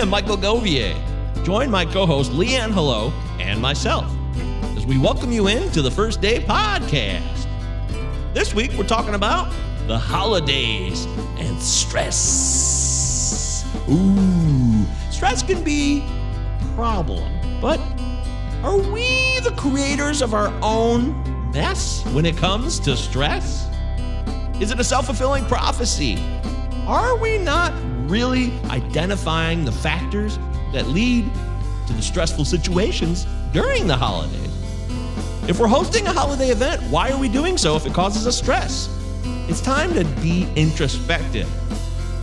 am Michael Govier. Join my co host Leanne Hello and myself as we welcome you in to the First Day Podcast. This week we're talking about the holidays and stress. Ooh, stress can be a problem, but are we the creators of our own mess when it comes to stress? Is it a self fulfilling prophecy? Are we not really identifying the factors that lead to the stressful situations during the holidays? If we're hosting a holiday event, why are we doing so if it causes us stress? It's time to be introspective.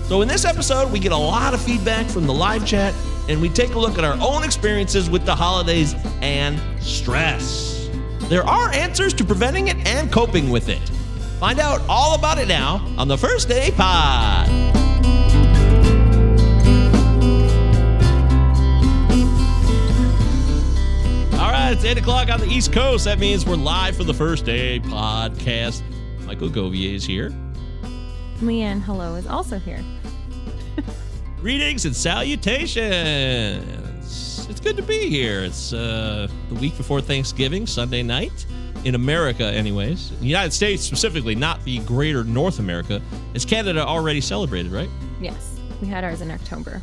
So, in this episode, we get a lot of feedback from the live chat and we take a look at our own experiences with the holidays and stress. There are answers to preventing it and coping with it. Find out all about it now on the First Day Pod. Right, it's 8 o'clock on the East Coast. That means we're live for the First Day Podcast. Michael Govier is here. Leanne Hello is also here. Greetings and salutations. It's good to be here. It's uh, the week before Thanksgiving, Sunday night. In America, anyways. In the United States specifically, not the greater North America. Is Canada already celebrated, right? Yes, we had ours in October.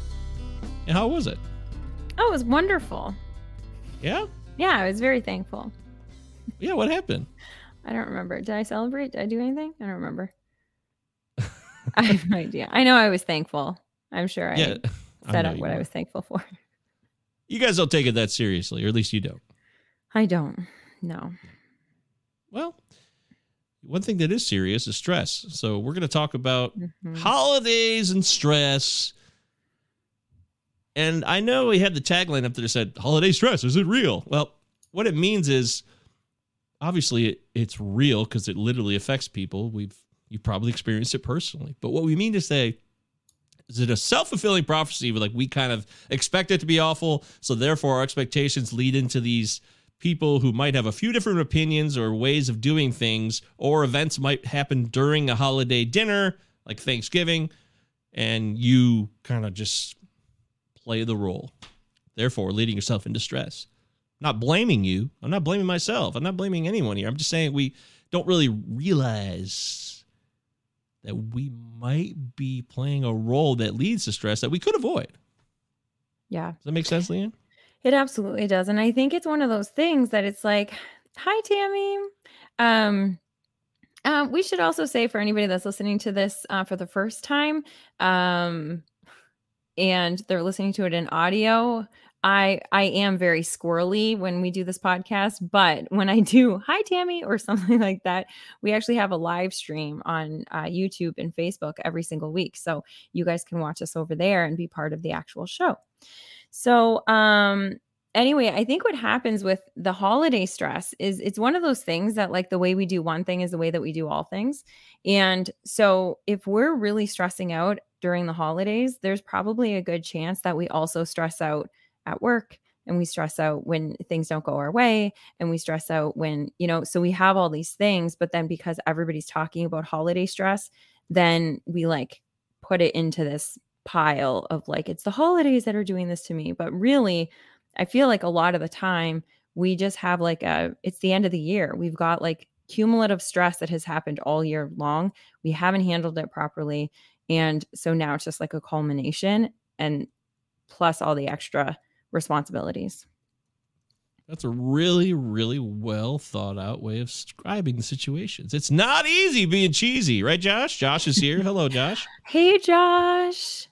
And how was it? Oh, it was wonderful. Yeah? Yeah, I was very thankful. Yeah, what happened? I don't remember. Did I celebrate? Did I do anything? I don't remember. I have no idea. I know I was thankful. I'm sure I Yeah. I set know up what I was thankful for. You guys don't take it that seriously, or at least you don't. I don't. No. Well, one thing that is serious is stress. So we're going to talk about Mhm. holidays and stress. And I know we had the tagline up there that said, holiday stress, is it real? Well, what it means is obviously it, it's real because it literally affects people. We've you probably experienced it personally. But what we mean to say is it a self-fulfilling prophecy like we kind of expect it to be awful, so therefore our expectations lead into these people who might have a few different opinions or ways of doing things, or events might happen during a holiday dinner, like Thanksgiving, and you kind of just play the role, therefore leading yourself into stress. not blaming you. I'm not blaming myself. I'm not blaming anyone here. I'm just saying we don't really realize that we might be playing a role that leads to stress that we could avoid. Yeah. Does that make sense, Leanne? It absolutely does. And I think it's one of those things that it's like, hi, Tammy. Um, uh, we should also say for anybody that's listening to this uh, for the first time, um, and they're listening to it in audio, I I am very squirrely when we do this podcast, but when I do hi Tammy or something like that, we actually have a live stream on uh, YouTube and Facebook every single week, so you guys can watch us over there and be part of the actual show. So, um, anyway, I think what happens with the holiday stress is it's one of those things that like the way we do one thing is the way that we do all things. And so if we're really stressing out during the holidays, there's probably a good chance that we also stress out at work and we stress out when things don't go our way and we stress out when, you know, so we have all these things, but then because everybody's talking about holiday stress, then we like put it into this pile of like it's the holidays that are doing this to me but really i feel like a lot of the time we just have like a it's the end of the year we've got like cumulative stress that has happened all year long we haven't handled it properly and so now it's just like a culmination and plus all the extra responsibilities That's a really, really well thought out way of describing the situations. It's not easy being cheesy, right, Josh? Josh is here. Hello, Josh. hey josh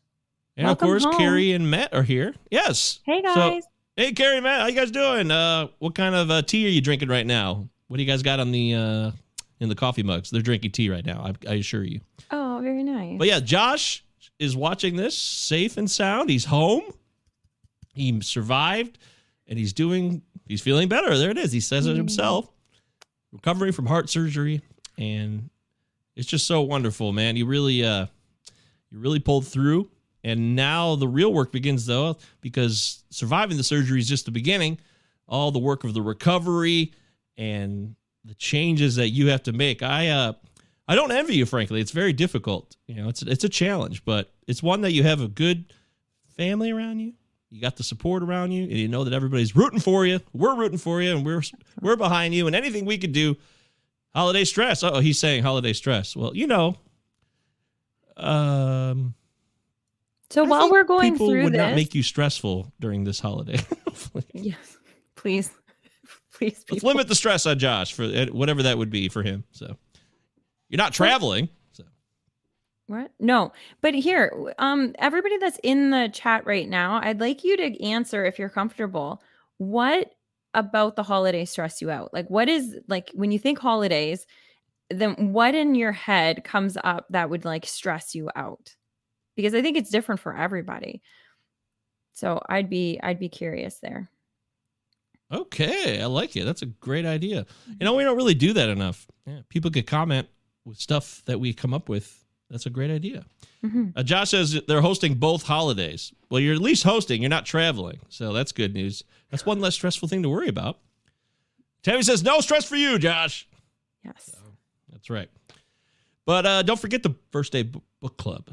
And Welcome of course, home. Carrie and Matt are here. Yes. hey So- guys Hey, Carrie, Matt, how you guys doing? Uh, what kind of uh, tea are you drinking right now? What do you guys got on the uh, in the coffee mugs? They're drinking tea right now. I, I assure you. oh very nice But yeah, Josh is watching this safe and sound. He's home. He survived, and he's doing. He's feeling better. There it is. He says it Mm. himself. Recovering from heart surgery, and it's just so wonderful, man. You really, uh, you really pulled through. And now the real work begins, though, because surviving the surgery is just the beginning. All the work of the recovery and the changes that you have to make. I, uh, I don't envy you, frankly. It's very difficult. You know, it's it's a challenge, but it's one that you have a good family around you. You got the support around you, and you know that everybody's rooting for you. We're rooting for you, and we're we're behind you. And anything we could do, holiday stress. Oh, he's saying holiday stress. Well, you know, um. So I while we're going people through would this, not make you stressful during this holiday. yes, please, please, Let's limit the stress on Josh for uh, whatever that would be for him. So you're not traveling. So What? No. But here, um, everybody that's in the chat right now, I'd like you to answer if you're comfortable. What about the holidays stress you out? Like, what is like when you think holidays, then what in your head comes up that would like stress you out? Because I think it's different for everybody. So I'd be I'd be curious there. okay, I like it. That's a great idea. You know, we don't really do that enough. Yeah, people could comment with stuff that we come up with. That's a great idea. Mhm. Uh, Josh says they're hosting both holidays. Well, you're at least hosting. You're not traveling, so that's good news. That's one less stressful thing to worry about. Tammy says no stress for you, Josh. Yes. That's right. But uh, don't forget the first day book club.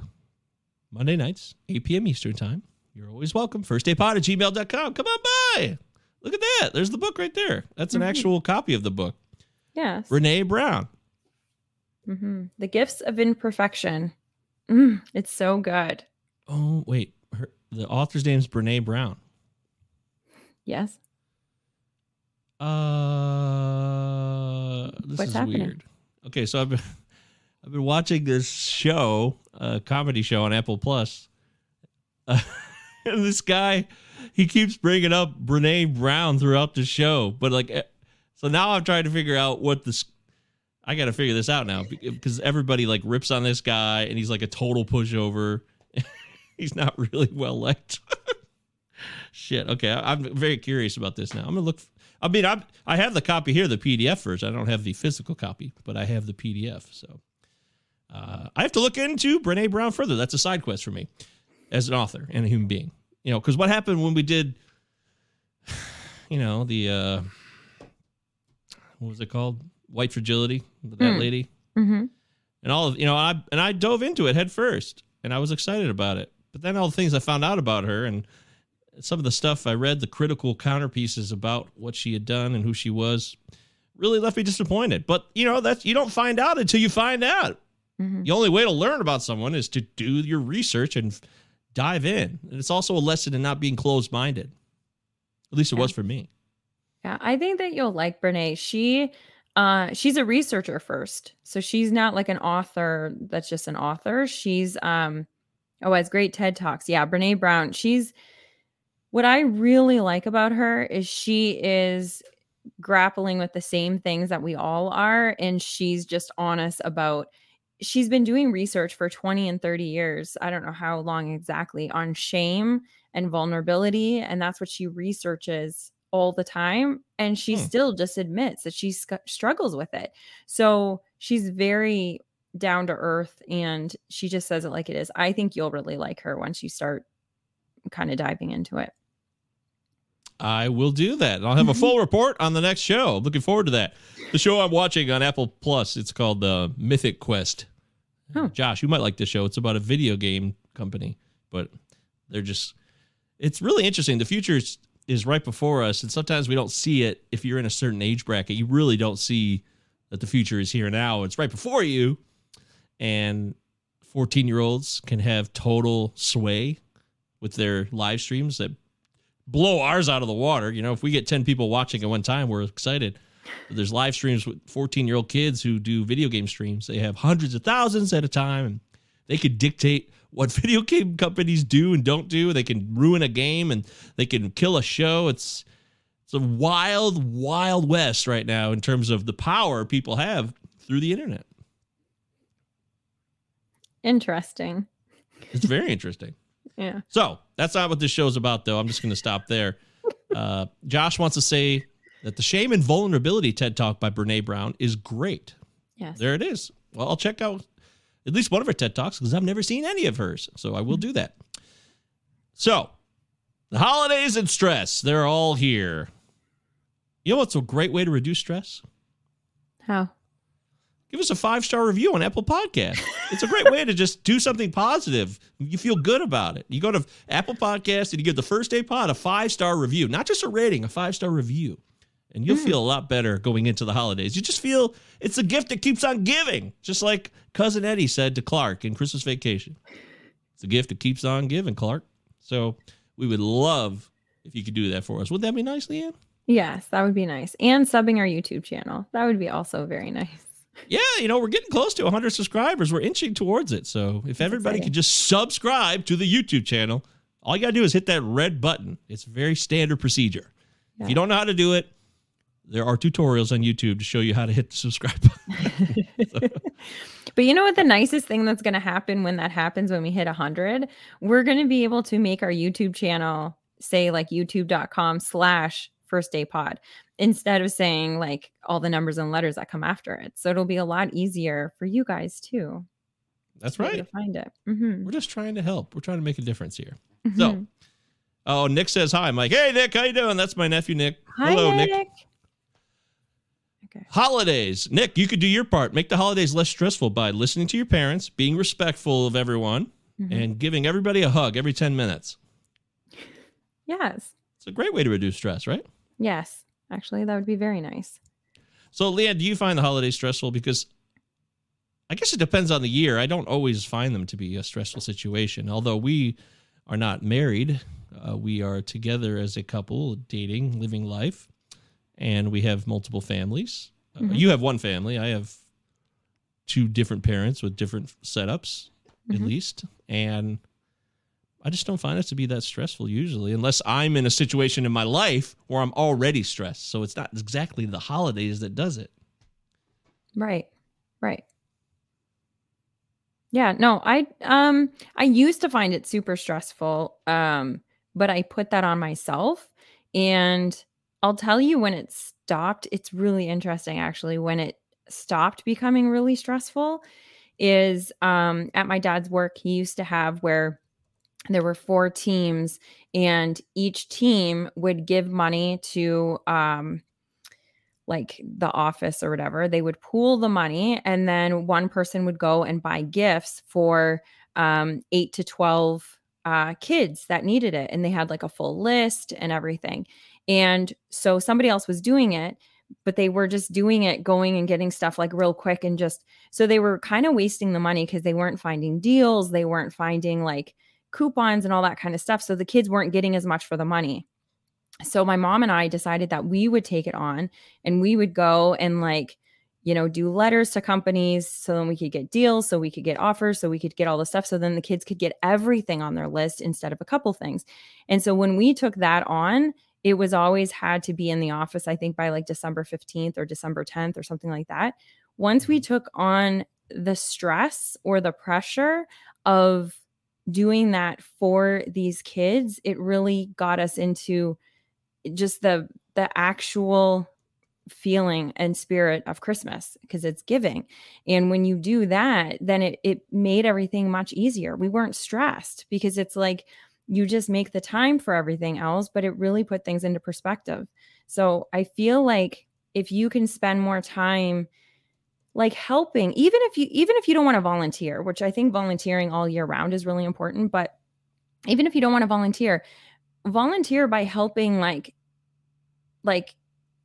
Monday nights, 8 p.m. Eastern time. You're always welcome. First Day Firstdaypod at gmail.com. Come on by. Look at that. There's the book right there. That's an Mhm. actual copy of the book. Yes. Renee Brown. Hmm The gifts of imperfection. Mm, it's so good. Oh, wait. Her, the author's name is Brene Brown. Yes. Uh, this What's is happening? weird. Okay, so I've been, I've been watching this show, a comedy show on Apple Plus. Uh, and this guy, he keeps bringing up Brene Brown throughout the show, but like, eh, so now I'm trying to figure out what this. I got to figure this out now because everybody like rips on this guy, and he's like a total pushover. he's not really well liked. Shit. Okay, I- I'm very curious about this now. I'm gonna look. I mean, I I have the copy here, the PDF version. I don't have the physical copy, but I have the PDF. So uh, I have to look into Brene Brown further. That's a side quest for me as an author and a human being. You know, because what happened when we did, you know, the uh, what was it called? White fragility. That Hmm. lady Mm-hmm. and all of you know I and I dove into it head first and I was excited about it. But then all the things I found out about her and some of the stuff I read, the critical counterpieces about what she had done and who she was, really left me disappointed. But you know that's you don't find out until you find out. Mm-hmm. The only way to learn about someone is to do your research and dive in. And it's also a lesson in not being closed minded. At least it Yeah. was for me. Yeah, I think that you'll like Brene. She uh she's a researcher first. So she's not like an author that's just an author. She's um oh, has great TED Talks. Yeah, Brene Brown. She's what I really like about her is she is grappling with the same things that we all are and she's just honest about she's been doing research for 20 and 30 years. I don't know how long exactly on shame and vulnerability and that's what she researches all the time and she Hmm. still just admits that she sc- struggles with it so she's very down to earth and she just says it like it is i think you'll really like her once you start kind of diving into it I will do that. And I'll have a full report on the next show. I'm looking forward to that. The show I'm watching on Apple Plus, it's called uh, Mythic Quest. Oh. Josh, you might like this show. It's about a video game company, but they're just, it's really interesting. The future is, is right before us, and sometimes we don't see it if you're in a certain age bracket. You really don't see that the future is here now. It's right before you, and 14 year olds can have total sway with their live streams that blow ours out of the water. You know, if we get 10 people watching at one time, we're excited. But there's live streams with 14 year old kids who do video game streams. They have hundreds of thousands at a time and they could dictate what video game companies do and don't do. They can ruin a game and they can kill a show. It's it's a wild, wild west right now in terms of the power people have through the internet. interesting It's very interesting. yeah So that's not what this show's about, though. I'm just going to stop there. Uh, Josh wants to say that the shame and vulnerability TED Talk by Brene Brown is great. yes There it is. Well, I'll check out at least one of her TED Talks because I've never seen any of hers. So I will do that. So the holidays and stress, they're all here. You know what's a great way to reduce stress? how give us a five star review on Apple Podcast. It's a great way to just do something positive. You feel good about it. You go to Apple Podcast and you give the first day pod a five star review, not just a rating, a five star review. And you'll mm. feel a lot better going into the holidays. You just feel it's a gift that keeps on giving, just like cousin Eddie said to Clark in Christmas Vacation. It's a gift that keeps on giving, Clark. So we would love if you could do that for us. Would that be nice, Leanne? Yes, that would be nice. And subbing our YouTube channel. That would be also very nice. Yeah, you know, we're getting close to 100 subscribers. We're inching towards it. So if everybody could just subscribe to the YouTube channel, all you got to do is hit that red button. It's very standard procedure. Yeah. If you don't know how to do it, there are tutorials on YouTube to show you how to hit the subscribe button. so. But you know what? The nicest thing that's going to happen when that happens, when we hit 100, we're going to be able to make our YouTube channel say like youtube.com slash first day pod instead of saying like all the numbers and letters that come after it. So it'll be a lot easier for you guys too. That's right. To find it. Mm-hmm. We're just trying to help. We're trying to make a difference here. Mm-hmm. So, oh, Nick says hi. I'm like, hey, Nick, how you doing? That's my nephew, Nick. Hi, Hello, Nick. Nick. Okay. Holidays. Nick, you could do your part. Make the holidays less stressful by listening to your parents, being respectful of everyone, mm-hmm. and giving everybody a hug every 10 minutes. Yes. It's a great way to reduce stress, right? Yes. Actually, that would be very nice. So, Leah, do you find the holidays stressful? Because I guess it depends on the year. I don't always find them to be a stressful situation. Although we are not married, uh, we are together as a couple, dating, living life, and we have multiple families. Uh, mm-hmm. You have one family. I have two different parents with different setups, mm-hmm. at least. And I just don't find it to be that stressful usually, unless I'm in a situation in my life where I'm already stressed. So it's not exactly the holidays that does it. Right. Right. Yeah, no, I um I used to find it super stressful um but I put that on myself and I'll tell you when it stopped. It's really interesting actually when it stopped becoming really stressful is um at my dad's work he used to have where there were four teams and each team would give money to um like the office or whatever they would pool the money and then one person would go and buy gifts for um 8 to 12 uh kids that needed it and they had like a full list and everything and so somebody else was doing it but they were just doing it going and getting stuff like real quick and just so they were kind of wasting the money because they weren't finding deals they weren't finding like coupons and all that kind of stuff. So the kids weren't getting as much for the money. So my mom and I decided that we would take it on and we would go and like, you know, do letters to companies so then we could get deals, so we could get offers, so we could get all the stuff. So then the kids could get everything on their list instead of a couple things. And so when we took that on, it was always had to be in the office, I think by like December 15th or December 10th or something like that. Once we mm-hmm. took on the stress or the pressure of doing that for these kids, it really got us into just the the actual feeling and spirit of Christmas because it's giving. And when you do that, then it it made everything much easier. We weren't stressed because it's like you just make the time for everything else, but it really put things into perspective. So I feel like if you can spend more time like helping even if you even if you don't want to volunteer which i think volunteering all year round is really important but even if you don't want to volunteer volunteer by helping like like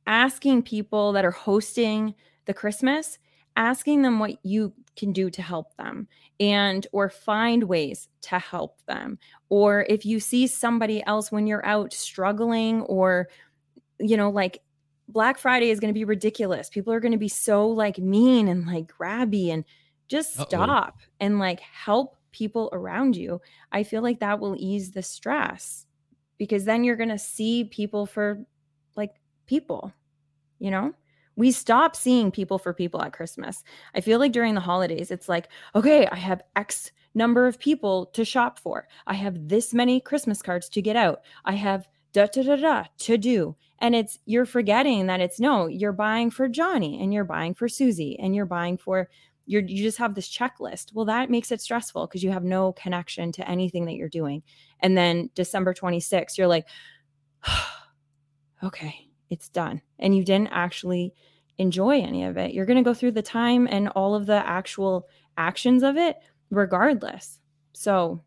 asking people that are hosting the christmas asking them what you can do to help them and or find ways to help them or if you see somebody else when you're out struggling or you know like Black Friday is going to be ridiculous. People are going to be so like mean and like grabby and just stop Uh-oh. and like help people around you. I feel like that will ease the stress because then you're going to see people for like people, you know? We stop seeing people for people at Christmas. I feel like during the holidays, it's like, okay, I have X number of people to shop for. I have this many Christmas cards to get out. I have da da da da to do. And it's you're forgetting that it's no, you're buying for Johnny and you're buying for Susie and you're buying for you're you just have this checklist. Well, that makes it stressful because you have no connection to anything that you're doing. And then December 26th, you're like, okay, it's done. And you didn't actually enjoy any of it. You're going to go through the time and all of the actual actions of it regardless. So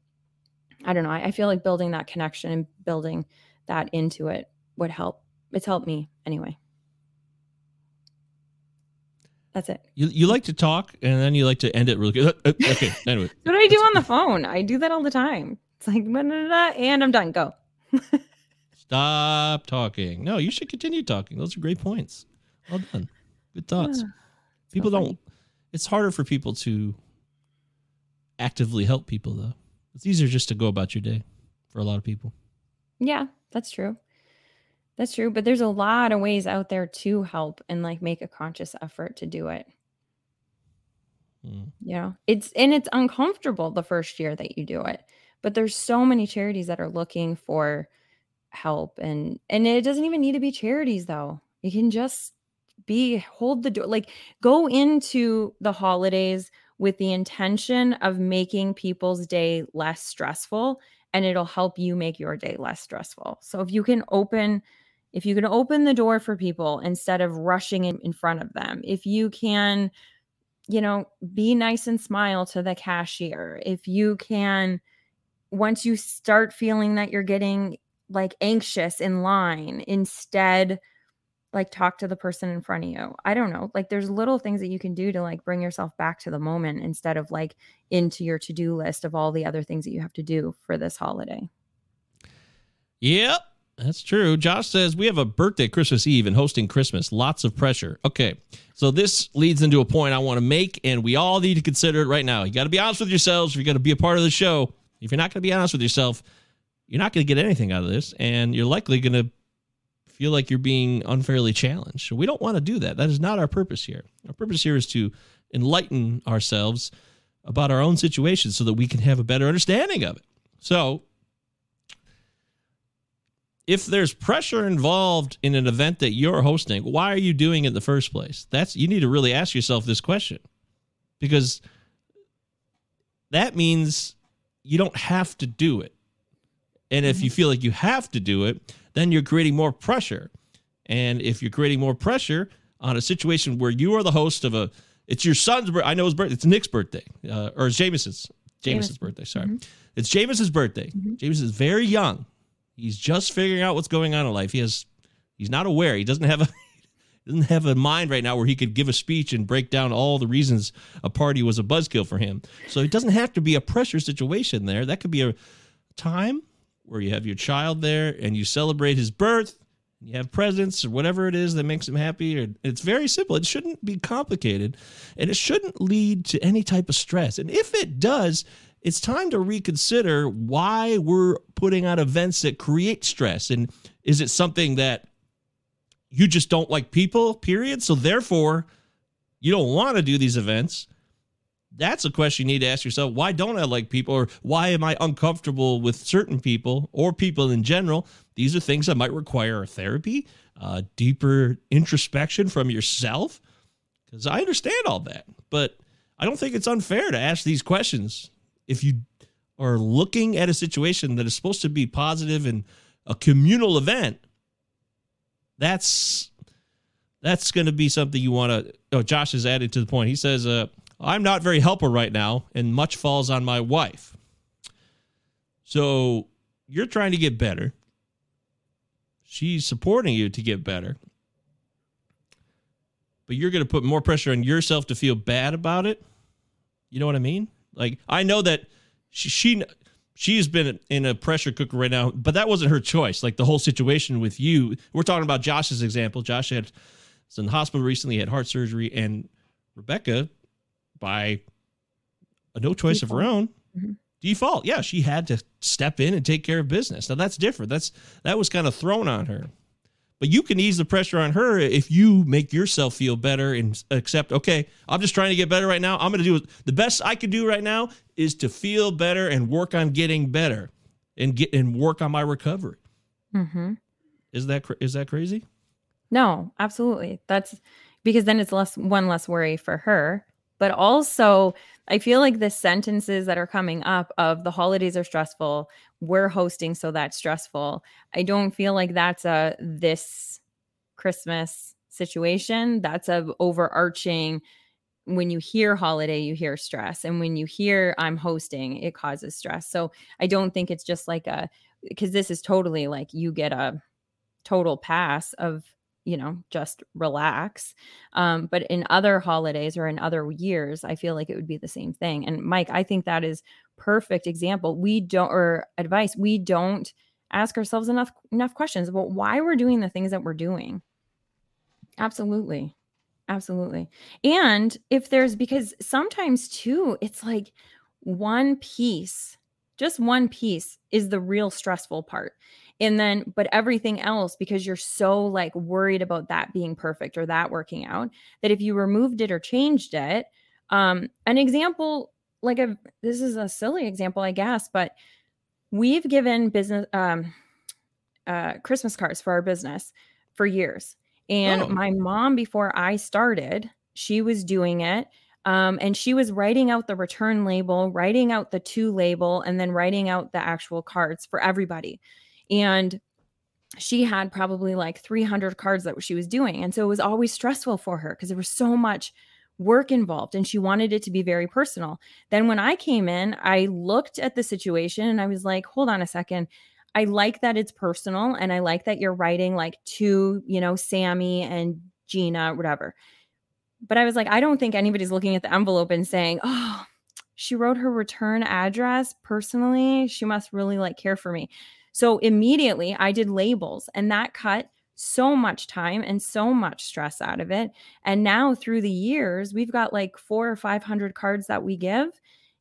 I don't know. I, I feel like building that connection and building that into it would help. It's helped me anyway. That's it. You, you like to talk and then you like to end it really good. Okay, anyway. what do I do on the phone? I do that all the time. It's like, and I'm done. Go. Stop talking. No, you should continue talking. Those are great points. Well done. Good thoughts. people so don't, it's harder for people to actively help people, though. It's easier just to go about your day for a lot of people. Yeah, that's true. That's true. But there's a lot of ways out there to help and like make a conscious effort to do it. Mm. You know, it's and it's uncomfortable the first year that you do it. But there's so many charities that are looking for help and and it doesn't even need to be charities though. It can just be hold the door like go into the holidays with the intention of making people's day less stressful and it'll help you make your day less stressful. So if you can open if you can open the door for people instead of rushing in, in front of them, if you can you know, be nice and smile to the cashier. If you can once you start feeling that you're getting like anxious in line, instead like talk to the person in front of you. I don't know. Like there's little things that you can do to like bring yourself back to the moment instead of like into your to-do list of all the other things that you have to do for this holiday. Yep. That's true. Josh says we have a birthday Christmas Eve and hosting Christmas. Lots of pressure. Okay. So this leads into a point I want to make, and we all need to consider it right now. You got to be honest with yourselves. If you're going to be a part of the show, if you're not going to be honest with yourself, you're not going to get anything out of this, and you're likely going to feel like you're being unfairly challenged. We don't want to do that. That is not our purpose here. Our purpose here is to enlighten ourselves about our own situation so that we can have a better understanding of it. So, if there's pressure involved in an event that you're hosting, why are you doing it in the first place? That's you need to really ask yourself this question. Because that means you don't have to do it. And if you mm-hmm. feel like you have to do it, then you're creating more pressure. And if you're creating more pressure on a situation where you are the host of a, it's your son's birthday. I know his birthday. It's Nick's birthday, uh, or it's Jameson's. Jameson's birthday. Sorry, mm-hmm. it's Jameson's birthday. mm hmm Jameson is very young. He's just figuring out what's going on in life. He has, he's not aware. He doesn't have a, doesn't have a mind right now where he could give a speech and break down all the reasons a party was a buzzkill for him. So it doesn't have to be a pressure situation there. That could be a time where you have your child there and you celebrate his birth, you have presents or whatever it is that makes him happy. Or it's very simple. It shouldn't be complicated, and it shouldn't lead to any type of stress. And if it does, it's time to reconsider why we're putting out events that create stress. And is it something that you just don't like people, period? So therefore, you don't want to do these events that's a question you need to ask yourself. Why don't I like people? Or why am I uncomfortable with certain people or people in general? These are things that might require therapy, uh, deeper introspection from yourself. Because I understand all that. But I don't think it's unfair to ask these questions if you are looking at a situation that is supposed to be positive and a communal event. That's that's going to be something you want to. Oh, Josh has added to the point. He says, uh, I'm not very helpful right now, and much falls on my wife. So you're trying to get better. She's supporting you to get better. But you're going to put more pressure on yourself to feel bad about it. You know what I mean? Like I know that she, she she's been in a pressure cooker right now, but that wasn't her choice. Like the whole situation with you, we're talking about Josh's example. Josh had was in the hospital recently, had heart surgery, and Rebecca by a no choice default. of her own. Mm-hmm. default. Yeah she had to step in and take care of business. Now that's different. That's that was kind of thrown on her. But you can ease the pressure on her if you make yourself feel better and accept okay i'm just trying to get better right now. I'm going to do the best i can do right now is to feel better and work on getting better and get and work on my recovery. Mm-hmm. is that is that crazy? No absolutely. That's because then it's less one less worry for her but also I feel like the sentences that are coming up of the holidays are stressful, we're hosting so that's stressful. I don't feel like that's a this Christmas situation, that's a overarching when you hear holiday, you hear stress. And when you hear I'm hosting, it causes stress. So I don't think it's just like a, because this is totally like you get a total pass of, you know, just relax. Um, but in other holidays or in other years, I feel like it would be the same thing. And Mike, I think that is perfect example. We don't, or advice, we don't ask ourselves enough enough questions about why we're doing the things that we're doing. Absolutely. Absolutely. And if there's because sometimes too, it's like one piece, just one piece is the real stressful part. And then, but everything else, because you're so like worried about that being perfect or that working out, that if you removed it or changed it, um, an example, like a this is a silly example, I guess, but we've given business um uh Christmas cards for our business for years and oh. my mom, before I started, she was doing it. Um, and she was writing out the return label, writing out the to label, and then writing out the actual cards for everybody. And she had probably like 300 cards that she was doing. And so it was always stressful for her because there was so much work involved and she wanted it to be very personal. Then when I came in, I looked at the situation and I was like, hold on a second. I like that it's personal and I like that you're writing like to, you know, Sammy and Gina, whatever. But I was like, I don't think anybody's looking at the envelope and saying, oh, she wrote her return address personally. She must really like care for me. So immediately I did labels and that cut so much time and so much stress out of it. And now through the years, we've got like four or 500 cards that we give.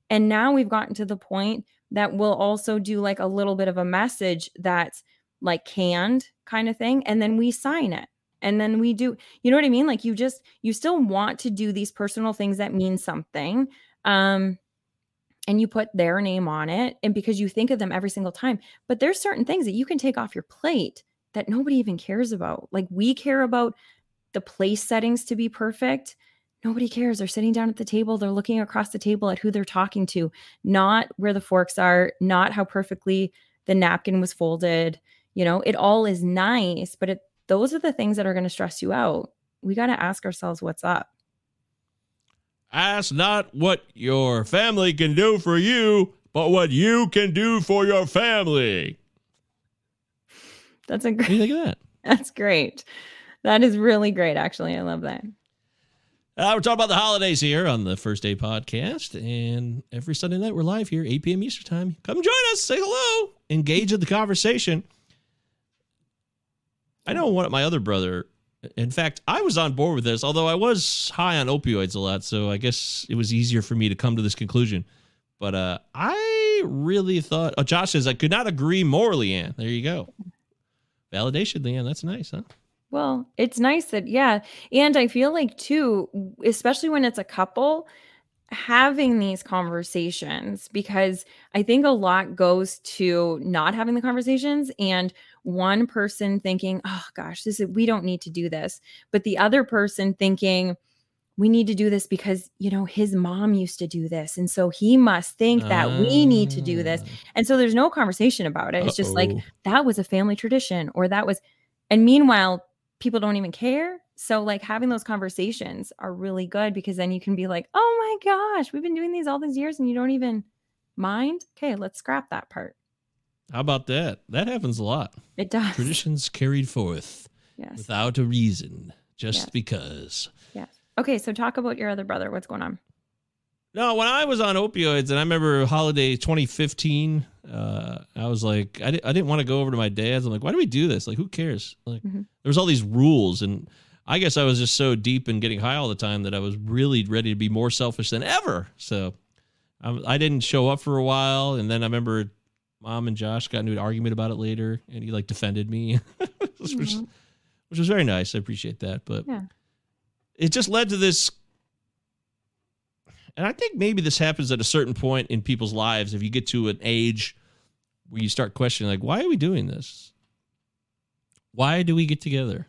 And now we've gotten to the point that we'll also do like a little bit of a message that's like canned kind of thing. And then we sign it. And then we do, you know what I mean? Like you just, you still want to do these personal things that mean something. Um, and you put their name on it and because you think of them every single time but there's certain things that you can take off your plate that nobody even cares about like we care about the place settings to be perfect Nobody cares. They're sitting down at the table. They're looking across the table at who they're talking to, not where the forks are, not how perfectly the napkin was folded. You know, it all is nice, but it, those are the things that are going to stress you out. We got to ask ourselves what's up. Ask not what your family can do for you, but what you can do for your family. That's a great. What do you think of that? That's great. That is really great. Actually, I love that. Uh, we're talking about the holidays here on the First Day Podcast. And every Sunday night, we're live here, 8 p.m. Eastern Time. Come join us, say hello, engage in the conversation. I know one of my other brother, in fact, I was on board with this, although I was high on opioids a lot. So I guess it was easier for me to come to this conclusion. But uh, I really thought, oh, Josh says, I could not agree more, Leanne. There you go. Validation, Leanne. That's nice, huh? Well, it's nice that, yeah. And I feel like, too, especially when it's a couple, having these conversations, because I think a lot goes to not having the conversations and one person thinking, oh gosh, this is, we don't need to do this. But the other person thinking, we need to do this because you know his mom used to do this and so he must think that uh, we need to do this ah. and so there's no conversation about it it's uh-oh. just like that was a family tradition or that was and meanwhile people don't even care. So like having those conversations are really good because then you can be like, "Oh my gosh, we've been doing these all these years and you don't even mind." Okay, let's scrap that part. How about that? That happens a lot. It does. Traditions carried forth yes. without a reason, just yes. because. Yes. Okay, so talk about your other brother. What's going on? No, when I was on opioids, and I remember holiday 2015, uh, I was like, I, di- I didn't want to go over to my dad's. I'm like, why do we do this? Like, who cares? Like, mm-hmm. there was all these rules, and I guess I was just so deep in getting high all the time that I was really ready to be more selfish than ever. So I, I didn't show up for a while, and then I remember mom and Josh got into an argument about it later, and he like defended me, which, mm-hmm. was, which was very nice. I appreciate that, but yeah. it just led to this and I think maybe this happens at a certain point in people's lives. If you get to an age where you start questioning, like, why are we doing this? Why do we get together?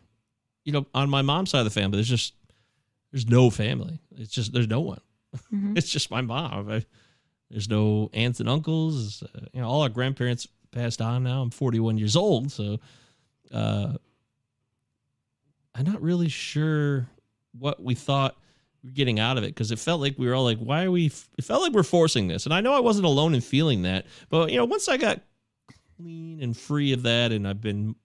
You know, on my mom's side of the family, there's just there's no family. It's just there's no one. Mm-hmm. it's just my mom. I, there's no aunts and uncles. Uh, you know, all our grandparents passed on now. I'm 41 years old, so uh, I'm not really sure what we thought we were getting out of it because it felt like we were all like, why are we? F-? It felt like we're forcing this, and I know I wasn't alone in feeling that. But you know, once I got clean and free of that, and I've been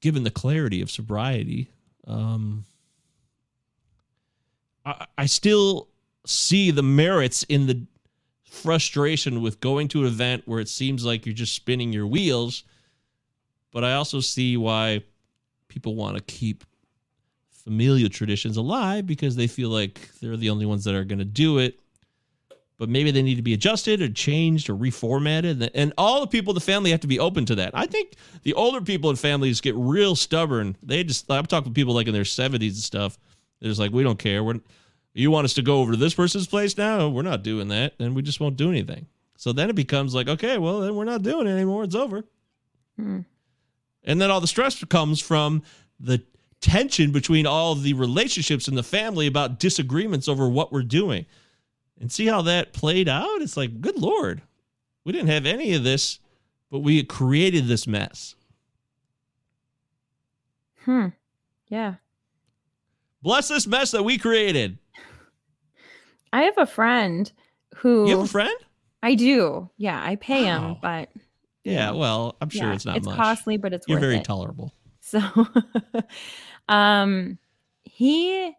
given the clarity of sobriety, um, I, I still see the merits in the frustration with going to an event where it seems like you're just spinning your wheels. But I also see why people want to keep familial traditions alive because they feel like they're the only ones that are going to do it. But maybe they need to be adjusted or changed or reformatted. And all the people in the family have to be open to that. I think the older people in families get real stubborn. They just, I'm talking to people like in their 70s and stuff. They're just like, we don't care. We're, you want us to go over to this person's place now? We're not doing that. And we just won't do anything. So then it becomes like, okay, well, then we're not doing it anymore. It's over. Hmm. And then all the stress comes from the tension between all the relationships in the family about disagreements over what we're doing. And see how that played out? It's like, good Lord, we didn't have any of this, but we created this mess. Hmm. Yeah. Bless this mess that we created. I have a friend who. You have a friend? I do. Yeah, I pay wow. him, but. Yeah, well, I'm sure yeah, it's not it's much. costly, but it's You're very it. tolerable. So, um, he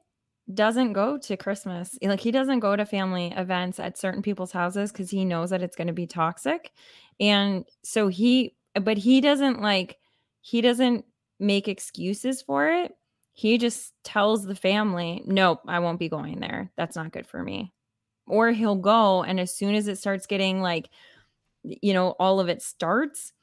doesn't go to Christmas. Like he doesn't go to family events at certain people's houses because he knows that it's going to be toxic. And so he, but he doesn't like, he doesn't make excuses for it. He just tells the family, nope, I won't be going there. That's not good for me. Or he'll go. And as soon as it starts getting like, you know, all of it starts,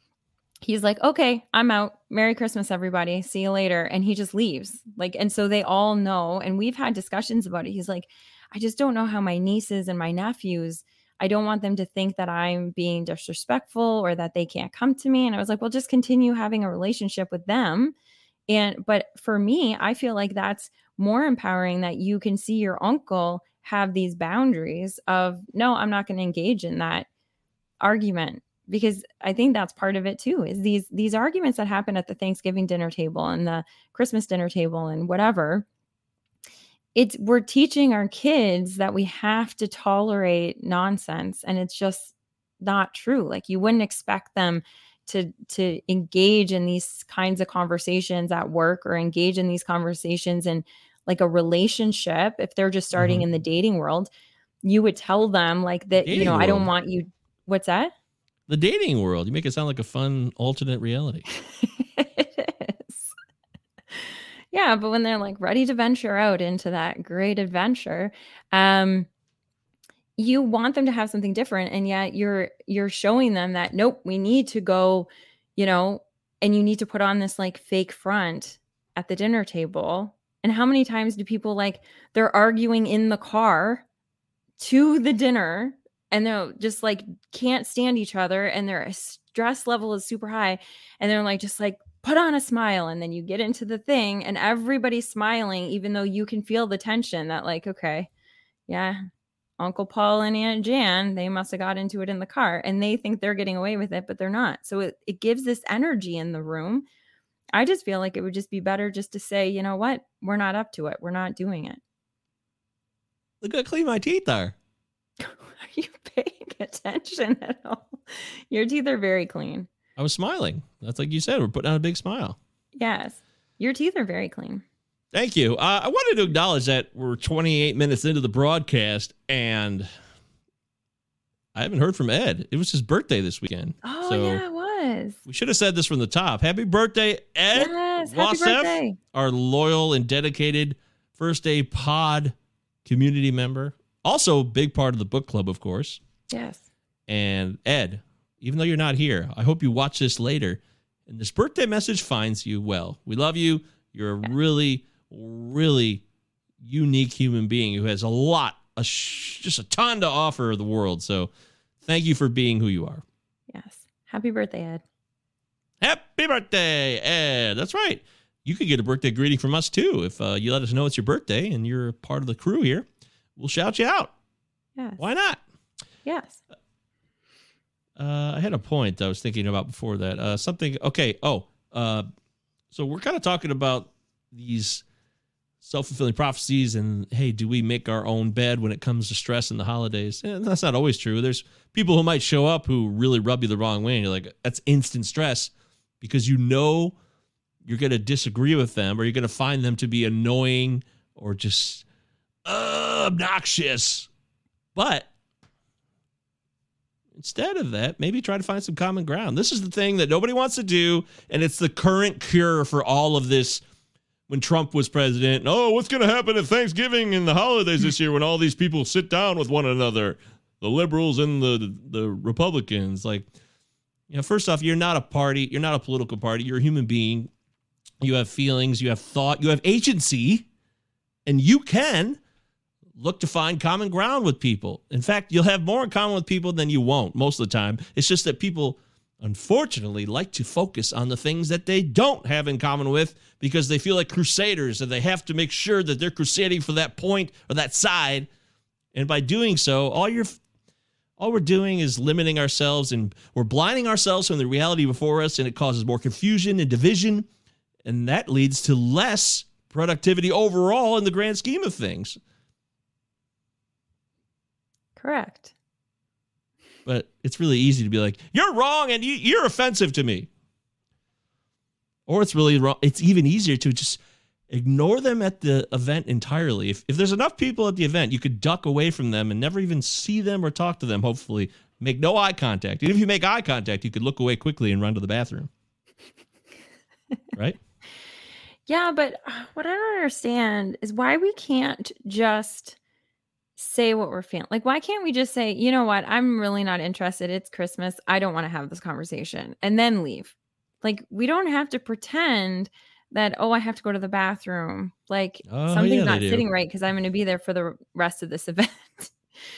he's like, okay, I'm out. Merry Christmas, everybody. See you later. And he just leaves. Like, and so they all know. And we've had discussions about it. He's like, I just don't know how my nieces and my nephews, I don't want them to think that I'm being disrespectful or that they can't come to me. And I was like, well, just continue having a relationship with them. And, but for me, I feel like that's more empowering that you can see your uncle have these boundaries of, no, I'm not going to engage in that argument because I think that's part of it too is these these arguments that happen at the Thanksgiving dinner table and the Christmas dinner table and whatever it's we're teaching our kids that we have to tolerate nonsense and it's just not true. Like you wouldn't expect them to to engage in these kinds of conversations at work or engage in these conversations in like a relationship if they're just starting mm-hmm. in the dating world you would tell them like that you know world. I don't want you what's that the dating world. You make it sound like a fun alternate reality. it is. Yeah, but when they're like ready to venture out into that great adventure, um, you want them to have something different, and yet you're you're showing them that nope, we need to go, you know, and you need to put on this like fake front at the dinner table. And how many times do people like they're arguing in the car to the dinner and they're just like can't stand each other and their stress level is super high and they're like just like put on a smile and then you get into the thing and everybody's smiling even though you can feel the tension that like okay yeah uncle paul and aunt jan they must have got into it in the car and they think they're getting away with it but they're not so it, it gives this energy in the room i just feel like it would just be better just to say you know what we're not up to it we're not doing it look how clean my teeth are Are you paying attention at all? Your teeth are very clean. I was smiling. That's like you said. We're putting on a big smile. Yes. Your teeth are very clean. Thank you. Uh, I wanted to acknowledge that we're 28 minutes into the broadcast and I haven't heard from Ed. It was his birthday this weekend. Oh, so yeah, it was. We should have said this from the top. Happy birthday, Ed. Yes, happy birthday. Our loyal and dedicated First Day Pod community member. Also, big part of the book club, of course. Yes. And Ed, even though you're not here, I hope you watch this later. And this birthday message finds you well. We love you. You're a really, really unique human being who has a lot, a sh- just a ton to offer the world. So thank you for being who you are. Yes. Happy birthday, Ed. Happy birthday, Ed. That's right. You could get a birthday greeting from us too if uh, you let us know it's your birthday and you're part of the crew here we'll shout you out. Yes. Why not? Yes. Uh, I had a point I was thinking about before that. Uh, something. Okay. Oh, uh, so we're kind of talking about these self-fulfilling prophecies and hey do we make our own bed when it comes to stress in the holidays? And that's not always true. There's people who might show up who really rub you the wrong way and you're like that's instant stress because you know you're going to disagree with them or you're going to find them to be annoying or just obnoxious. But instead of that maybe try to find some common ground. This is the thing that nobody wants to do and it's the current cure for all of this when Trump was president. Oh, what's going to happen at Thanksgiving and the holidays this year when all these people sit down with one another, the liberals and the the Republicans? Like, you know, first off, you're not a party, you're not a political party, you're a human being. You have feelings, you have thought, you have agency, and you can look to find common ground with people. In fact, you'll have more in common with people than you won't most of the time. It's just that people unfortunately like to focus on the things that they don't have in common with because they feel like crusaders and they have to make sure that they're crusading for that point or that side. And by doing so all you're all we're doing is limiting ourselves and we're blinding ourselves from the reality before us and it causes more confusion and division. And that leads to less productivity overall in the grand scheme of things. Correct but it's really easy to be like, you're wrong and you, you're offensive to me. Or it's really wrong. It's even easier to just ignore them at the event entirely. If, if there's enough people at the event, you could duck away from them and never even see them or talk to them, hopefully. Make no eye contact. Even if you make eye contact, you could look away quickly and run to the bathroom. right? Yeah, but uh, what I don't understand is why we can't just say what we're feeling. Like, why can't we just say, you know what? I'm really not interested. It's Christmas. I don't want to have this conversation and then leave. Like, we don't have to pretend that, oh, I have to go to the bathroom. Like, oh, something's yeah, not sitting right because I'm going to be there for the rest of this event.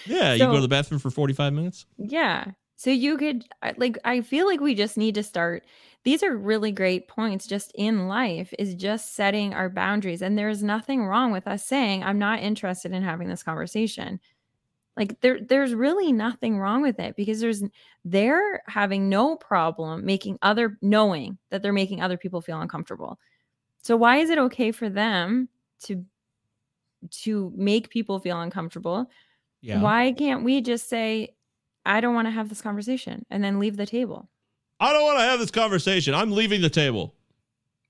yeah. So, you go to the bathroom for 45 minutes. Yeah. So you could, like, I feel like we just need to start these are really great points just in life is just setting our boundaries and there's nothing wrong with us saying i'm not interested in having this conversation. Like there there's really nothing wrong with it because there's they're having no problem making other knowing that they're making other people feel uncomfortable. So why is it okay for them to to make people feel uncomfortable? Yeah. why can't we just say i don't want to have this conversation and then leave the table I don't want to have this conversation. I'm leaving the table.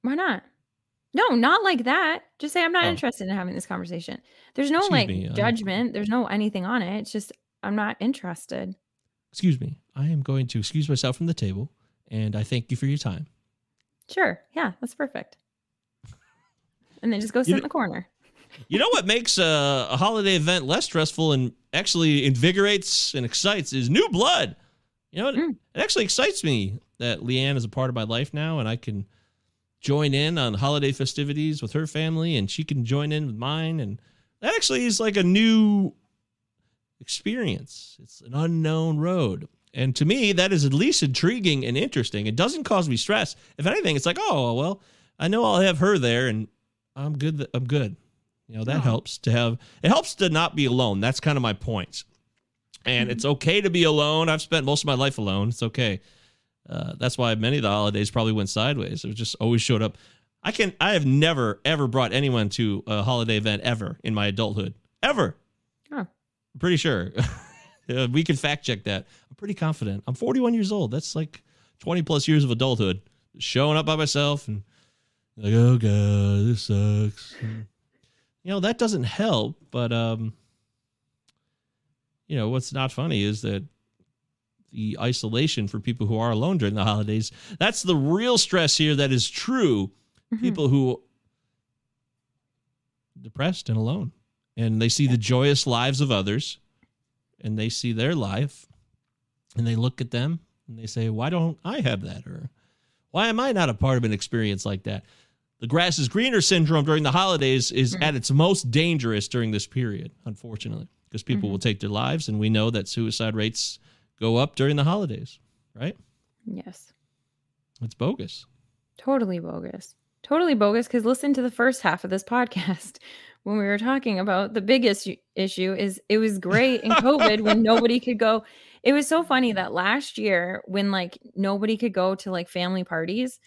Why not? No, not like that. Just say I'm not oh. interested in having this conversation. There's no Excuse like me, judgment. There's no anything on it. It's just I'm not interested. Excuse me. I am going to excuse myself from the table and I thank you for your time. Sure. Yeah, that's perfect. and then just go sit you in the corner. you know what makes a, a holiday event less stressful and actually invigorates and excites is new blood. You know, it, mm. it actually excites me that Leanne is a part of my life now, and I can join in on holiday festivities with her family, and she can join in with mine, and that actually is like a new experience. It's an unknown road. And to me, that is at least intriguing and interesting. It doesn't cause me stress. If anything, it's like, oh well, I know I'll have her there, and I'm good. I'm good. You know that oh. helps to have. It helps to not be alone. That's kind of my point. point and mm-hmm. it's okay to be alone. I've spent most of my life alone. It's okay. Uh, that's why many of the holidays probably went sideways. It just always showed up. I can. I have never ever brought anyone to a holiday event ever in my adulthood. Ever. Oh. I'm pretty sure. we can fact check that. I'm pretty confident. I'm 41 years old. That's like 20 plus years of adulthood. Showing up by myself and like, oh god, this sucks. And, you know that doesn't help, but um, you know, what's not funny is that the isolation for people who are alone during the holidays, that's the real stress here that is true. Mm-hmm. People who depressed and alone and they see the joyous lives of others and they see their life and they look at them and they say, "Why don't I have that?" or "Why am I not a part of an experience like that?" The grass is greener syndrome during the holidays is mm-hmm. at its most dangerous during this period, unfortunately because people mm-hmm. will take their lives, and we know that suicide rates go up during the holidays, right? Yes. It's bogus. Totally bogus. Totally bogus. Because listen to the first half of this podcast when we were talking about the biggest issue is it was great in COVID when nobody could go. It was so funny that last year when like nobody could go to like family parties,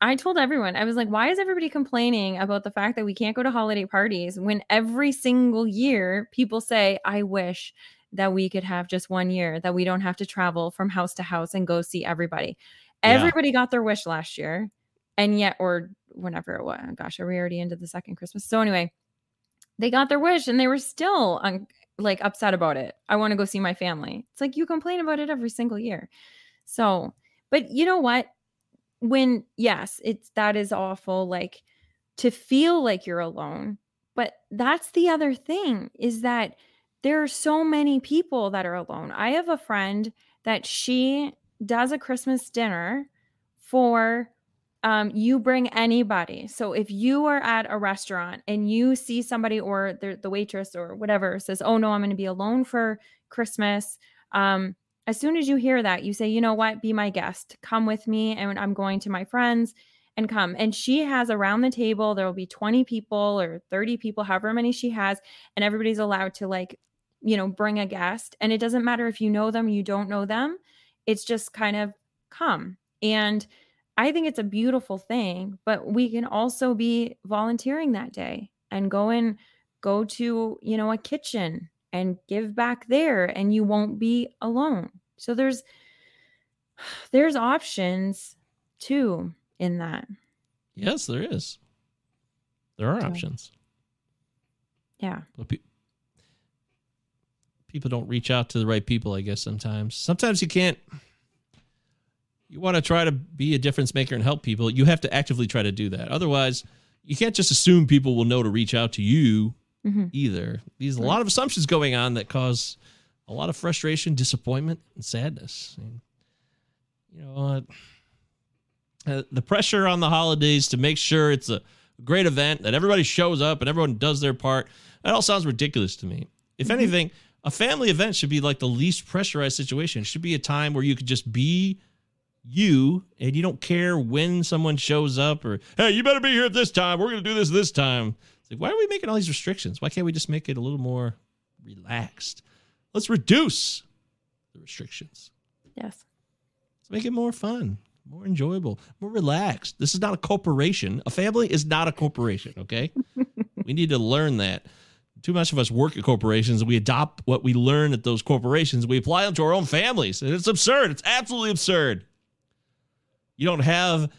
I told everyone, I was like, why is everybody complaining about the fact that we can't go to holiday parties when every single year people say, I wish that we could have just one year that we don't have to travel from house to house and go see everybody. Yeah. Everybody got their wish last year. And yet, or whenever it was, gosh, are we already into the second Christmas? So, anyway, they got their wish and they were still un- like upset about it. I want to go see my family. It's like you complain about it every single year. So, but you know what? When, yes, it's that is awful, like to feel like you're alone. But that's the other thing is that there are so many people that are alone. I have a friend that she does a Christmas dinner for um, you bring anybody. So if you are at a restaurant and you see somebody or the, the waitress or whatever says, "Oh no, I'm going to be alone for Christmas," um, as soon as you hear that, you say, "You know what? Be my guest. Come with me, and I'm going to my friends." And come. And she has around the table, there will be 20 people or 30 people, however many she has, and everybody's allowed to like, you know, bring a guest. And it doesn't matter if you know them, you don't know them. It's just kind of come. And I think it's a beautiful thing, but we can also be volunteering that day and go and go to, you know, a kitchen and give back there and you won't be alone. So there's there's options too in that. Yes, there is. There are So- options. Yeah. But pe- people don't reach out to the right people, I guess, sometimes. Sometimes you can't. You want to try to be a difference maker and help people. You have to actively try to do that. Otherwise, you can't just assume people will know to reach out to you Mhm. either. These a lot of assumptions going on that cause a lot of frustration, disappointment, and sadness. And, you know, uh, uh, the pressure on the holidays to make sure it's a great event that everybody shows up and everyone does their part. That all sounds ridiculous to me. If anything, a family event should be like the least pressurized situation. It should be a time where you could just be you and you don't care when someone shows up or hey you better be here at this time we're going to do this this time it's like why are we making all these restrictions why can't we just make it a little more relaxed let's reduce the restrictions Yes. let's make it more fun more enjoyable more relaxed. This is not a corporation. A family is not a corporation okay? We need to learn that. Too much of us work at corporations. And we adopt what we learn at those corporations. We apply them to our own families. And it's absurd. It's absolutely absurd. You don't have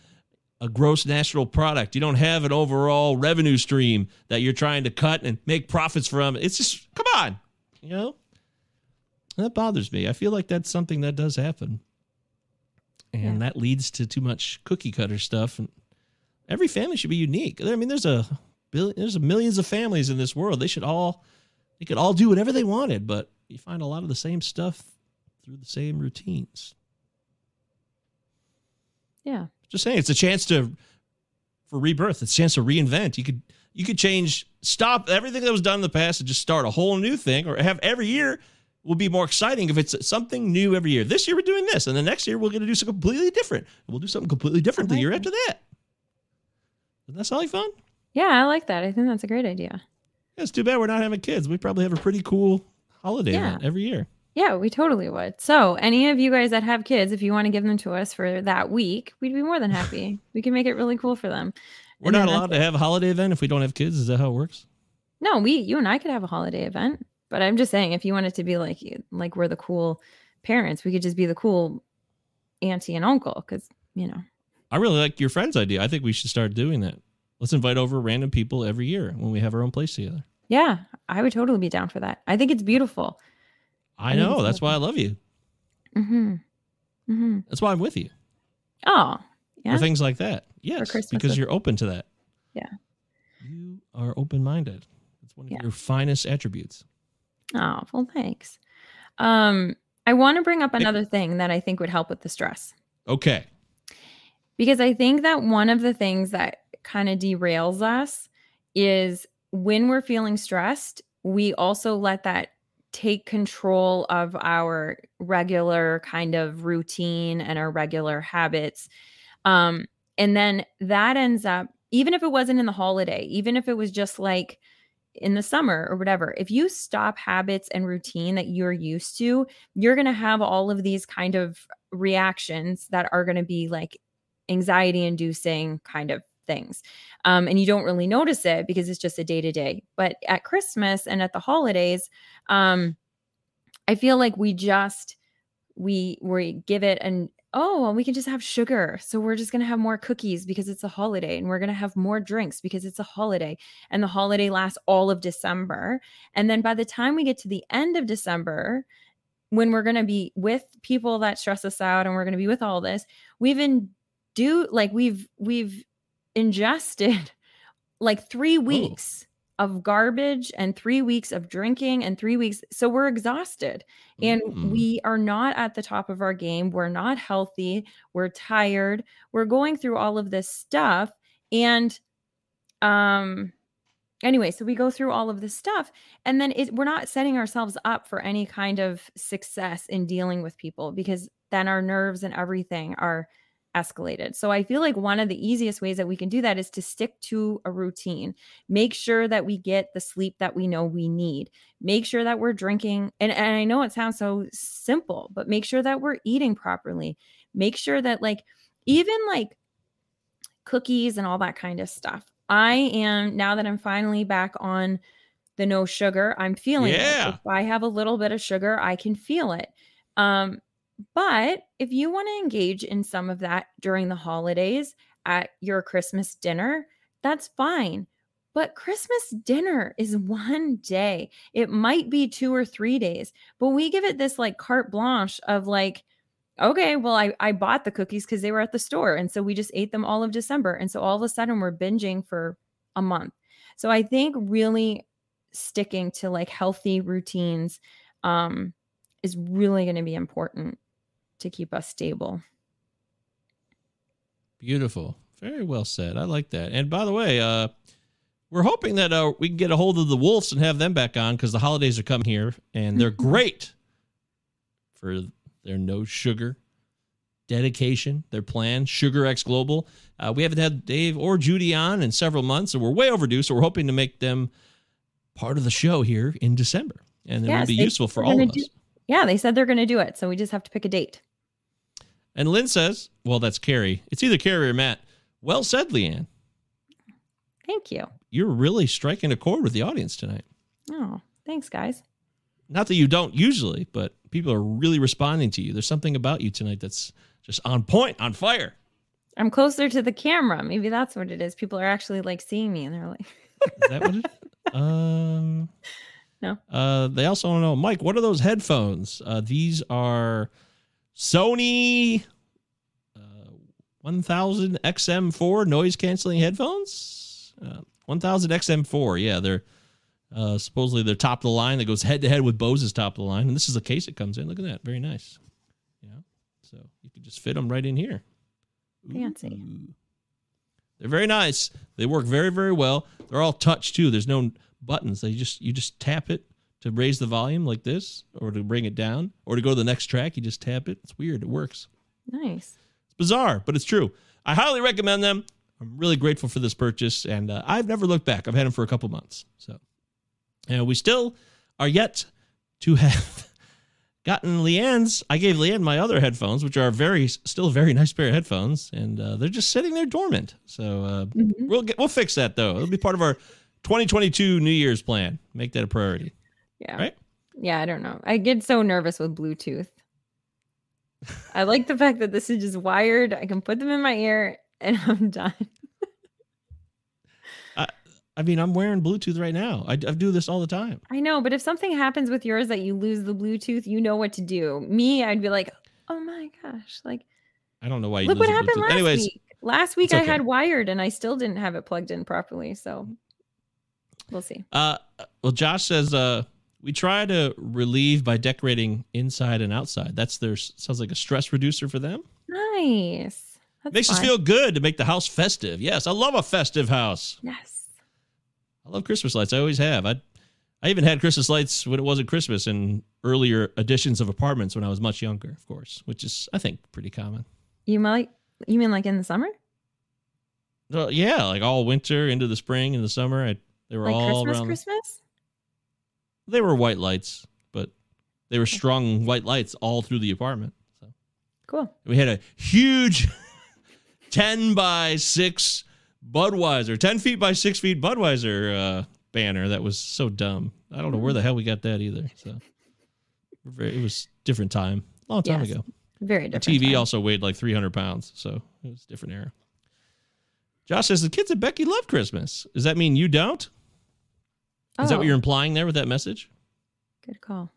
a gross national product. You don't have an overall revenue stream that you're trying to cut and make profits from. It's just come on, you know. That bothers me. I feel like that's something that does happen, and Yeah. that leads to too much cookie cutter stuff. And every family should be unique. I mean, there's a billion, there's millions of families in this world. They should all, they could all do whatever they wanted, but you find a lot of the same stuff through the same routines. Yeah. Just saying, it's a chance to for rebirth. It's a chance to reinvent. You could you could change, stop everything that was done in the past, and just start a whole new thing, or have every year will be more exciting if it's something new every year. This year we're doing this, and the next year we're going to do something completely different. We'll do something completely different the year that. after that. Doesn't that sound like fun? Yeah, I like that. I think that's a great idea. Yeah, it's too bad we're not having kids. We probably have a pretty cool holiday Yeah. event every year. Yeah, we totally would. So, any of you guys that have kids, if you want to give them to us for that week, we'd be more than happy. we can make it really cool for them. We're And not allowed to have a holiday event if we don't have kids. Is that how it works? No, we, you and I could have a holiday event, but I'm just saying, if you wanted to be like, like we're the cool parents, we could just be the cool auntie and uncle, because you know, I really like your friend's idea. I think we should start doing that. Let's invite over random people every year when we have our own place together. yeah, I would totally be down for that. I think it's beautiful. I I know. it's That's why I love you. Mm-hmm. Mm-hmm. That's why I'm with you Oh, yeah. for things like that. Yes, Christmas because with- you're open to that. Yeah. You are open minded. That's one of Yeah. your finest attributes. Oh, well, thanks. Um, I want to bring up another thing that I think would help with the stress. Okay. because I think that one of the things that kind of derails us is when we're feeling stressed, we also let that take control of our regular kind of routine and our regular habits. Um, and then that ends up, even if it wasn't in the holiday, even if it was just like in the summer or whatever, if you stop habits and routine that you're used to, you're going to have all of these kind of reactions that are going to be like anxiety inducing kind of things. Um, and you don't really notice it because it's just a day to day. But at Christmas and at the holidays, um, I feel like we just we we give it an oh well, we can just have sugar. So we're just going to have more cookies because it's a holiday and we're going to have more drinks because it's a holiday and the holiday lasts all of december. And then by the time we get to the end of december when we're going to be with people that stress us out and we're going to be with all this we've in do like we've we've ingested like 3 weeks of garbage and 3 weeks of drinking and 3 weeks so we're exhausted. And Mm. we are not at the top of our game. We're not healthy. We're tired. We're going through all of this stuff. And um anyway so we go through all of this stuff and then it, we're not setting ourselves up for any kind of success in dealing with people because then our nerves and everything are escalated. So i feel like one of the easiest ways that we can do that is to stick to a routine. Make sure that we get the sleep that we know we need. Make sure that we're drinking and, and i know it sounds so simple but make sure that we're eating properly. Make sure that like even like cookies and all that kind of stuff. I am now that i'm finally back on the no sugar i'm feeling Yeah. it if i have a little bit of sugar i can feel it. Um but if you want to engage in some of that during the holidays at your christmas dinner that's fine but Christmas dinner is one day. It might be two or three days, but we give it this like carte blanche of like, okay, well, I, I bought the cookies because they were at the store. And so we just ate them all of December. And so all of a sudden we're binging for a month. So I think really sticking to like healthy routines um, is really going to be important to keep us stable. Beautiful. Very well said. I like that. And by the way, uh, we're hoping that uh, we can get a hold of the Wolves and have them back on because the holidays are coming here and they're great for their no sugar dedication, their plan, Sugar X Global. Uh, we haven't had Dave or Judy on in several months, and we're way overdue. So we're hoping to make them part of the show here in December, and it will Yes, be useful for all of us. do- Yeah, they said they're going to do it. So we just have to pick a date. And Lynn says, "Well, that's Carrie. It's either Carrie or Matt." Well said, Leanne. Thank you. You're really striking a chord with the audience tonight. Oh, thanks, guys. Not that you don't usually, but people are really responding to you. There's something about you tonight that's just on point, on fire. I'm closer to the camera. Maybe that's what it is. People are actually like seeing me and they're like, Is that what it? um, No. Uh, they also want to know, Mike, what are those headphones? Uh, these are Sony uh, 1000 XM4 noise canceling headphones. Uh, 1000 XM4. Yeah, they're uh, supposedly they're top of the line that goes head to head with Bose's top of the line. And this is the case it comes in. Look at that. Very nice. Yeah. So you can just fit them right in here. Fancy. Ooh. They're very nice. They work very, very well. They're all touch too. There's no buttons. They just you just tap it to raise the volume like this, or to bring it down, or to go to the next track. You just tap it. It's weird. It works. nice. It's bizarre, but it's true. I highly recommend them. I'm really grateful for this purchase, and uh, I've never looked back. I've had them for a couple months, so and we still are yet to have gotten Leanne's. I gave Leanne my other headphones, which are very still a very nice pair of headphones, and uh, they're just sitting there dormant. So uh, Mhm. we'll get we'll fix that though. It'll be part of our 2022 New Year's plan. Make that a priority. Yeah. Right? Yeah, I don't know. I get so nervous with Bluetooth. I like the fact that this is just wired. I can put them in my ear and I'm done. I mean, I'm wearing Bluetooth right now. I, I do this all the time. I know, but if something happens with yours that you lose the Bluetooth, you know what to do. Me, I'd be like, oh my gosh, like I don't know why you look lose what happened Bluetooth. last Anyways, week. Last week it's I had wired and I still didn't have it plugged in properly. So we'll see. Uh, well, Josh says uh, we try to relieve by decorating inside and outside. That's their sounds like a stress reducer for them. Nice. That's Makes us feel good to make the house festive. Yes, I love a festive house. Yes. I love Christmas lights. I always have. I I even had Christmas lights when it wasn't Christmas in earlier editions of apartments when I was much younger, of course, which is I think pretty common. You might you mean like in the summer? Well, yeah, like all winter into the spring and the summer. I, they were Like all Christmas, around. Christmas? They were white lights, but they were strong white lights all through the apartment. So Cool. we had a huge 10 by 6 Budweiser, 10 feet by 6 feet Budweiser uh, banner that was so dumb. I don't know where the hell we got that either. So it was different time, long time Yes. ago. Very The different. TV time. also weighed like 300 pounds, so it was a different era. Josh says the kids at Becky love Christmas. Does that mean you don't? Is that Oh, what you're implying there with that message? Good call.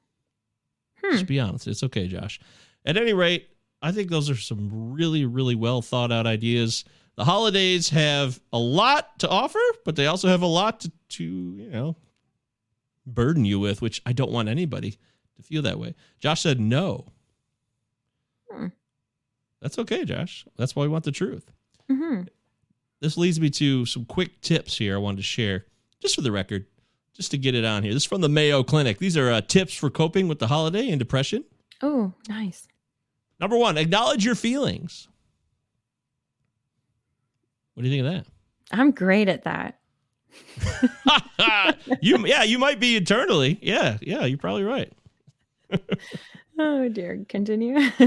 Hmm. Just be honest. It's okay, Josh. At any rate, I think those are some really, really well thought out ideas. The holidays have a lot to offer, but they also have a lot to, to you know, burden you with, which I don't want anybody to feel that way. Josh said no. Hmm. That's okay, Josh. That's why we want the truth. hmm This leads me to some quick tips here I wanted to share, just for the record, just to get it on here. This is from the Mayo Clinic. These are uh, tips for coping with the holiday and depression. Oh, nice. Number one, acknowledge your feelings. What do you think of that? I'm great at that. you, yeah, you might be internally. Yeah, yeah, you're probably right. Oh dear. Continue.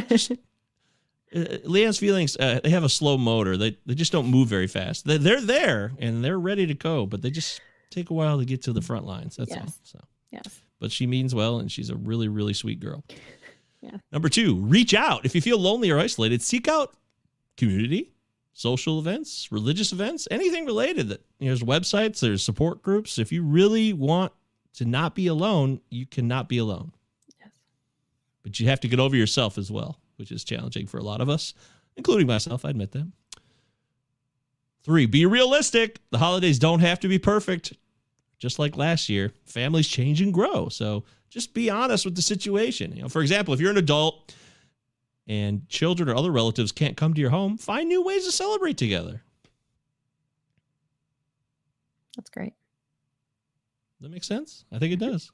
Uh, Leanne's feelings, uh, they have a slow motor. They they just don't move very fast. They, they're there and they're ready to go, but they just take a while to get to the front lines. That's all. So. yes. but she means well and she's a really really sweet girl Yeah. number two reach out if you feel lonely or isolated seek out community social events religious events anything related that you know, there's websites there's support groups if you really want to not be alone you cannot be alone Yes. but you have to get over yourself as well which is challenging for a lot of us including myself i admit that three be realistic the holidays don't have to be perfect just like last year, families change and grow. So just be honest with the situation. You know, for example, if you're an adult and children or other relatives can't come to your home, find new ways to celebrate together. That's great. That makes sense? I think it does.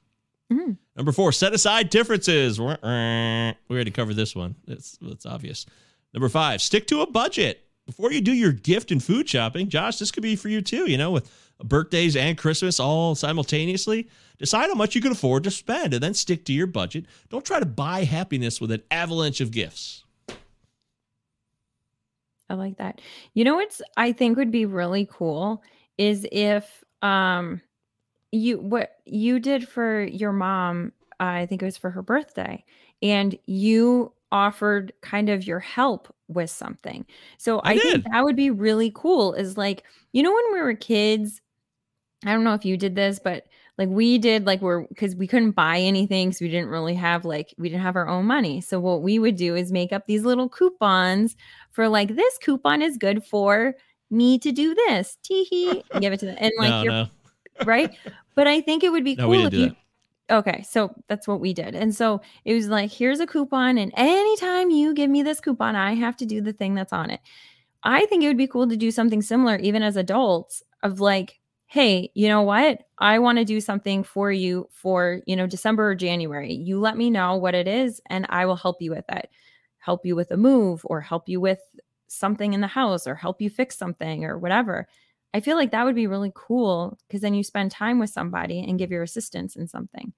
Mhm. Number four, set aside differences. We already covered this one. It's, it's obvious. Number five, stick to a budget. Before you do your gift and food shopping, Josh, this could be for you too, you know, with birthdays and Christmas all simultaneously. Decide how much you can afford to spend and then stick to your budget. Don't try to buy happiness with an avalanche of gifts. I like that. You know what's I think would be really cool is if um you what you did for your mom, I think it was for her birthday, and you offered kind of your help with something. So I I, think that would be really cool is like, you know when we were kids, I don't know if you did this, but like we did like we're because we couldn't buy anything because we didn't really have like we didn't have our own money. So what we would do is make up these little coupons for like this coupon is good for me to do this. Tee hee. Give it to them. And like no, you're no, right. But I think it would be no, cool if you that. Okay, so that's what we did. And so it was like, here's a coupon, and anytime you give me this coupon, I have to do the thing that's on it. I think it would be cool to do something similar, even as adults, of like, hey, you know what? I want to do something for you for, you know, December or January. You let me know what it is, and I will help you with it. Help you with a move, or help you with something in the house, or help you fix something, or whatever. I feel like that would be really cool because then you spend time with somebody and give your assistance in something.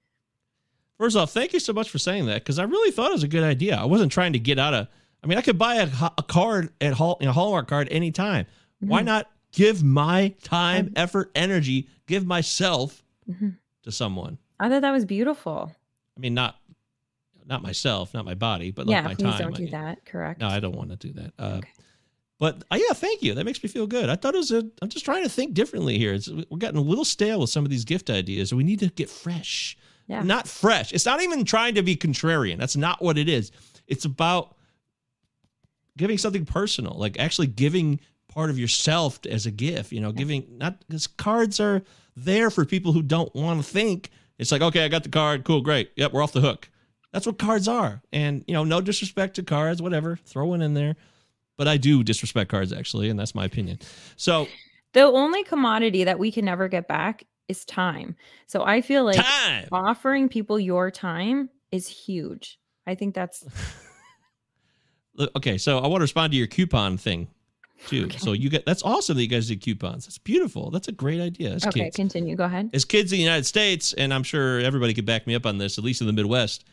First off, thank you so much for saying that because I really thought it was a good idea. I wasn't trying to get out of. I mean, I could buy a, a card at Hall, a Hallmark card anytime. Why Mhm. not give my time, Um, effort, energy, give myself Mhm. to someone? I thought that was beautiful. I mean, not not myself, not my body, but like yeah, my please time. don't I do mean. that. Correct. No, I don't want to do that. Uh, Okay. But uh, yeah, thank you. That makes me feel good. I thought it was a. I'm just trying to think differently here. It's, we're getting a little stale with some of these gift ideas. We need to get fresh. Yeah. Not fresh. It's not even trying to be contrarian. That's not what it is. It's about giving something personal, like actually giving part of yourself as a gift. You know, giving not because cards are there for people who don't want to think. It's like, okay, I got the card. Cool, great. Yep, we're off the hook. That's what cards are. And, you know, no disrespect to cards, whatever, throw one in there. But I do disrespect cards, actually, and that's my opinion. So, the only commodity that we can never get back is time. So I feel like time. offering people your time is huge. I think that's Okay, so I want to respond to your coupon thing, too. Okay. So, you get that's awesome that you guys did coupons. That's beautiful. That's a great idea. Okay. kids. Continue. Go ahead. as kids in the United States, and I'm sure everybody could back me up on this, at least in the Midwest,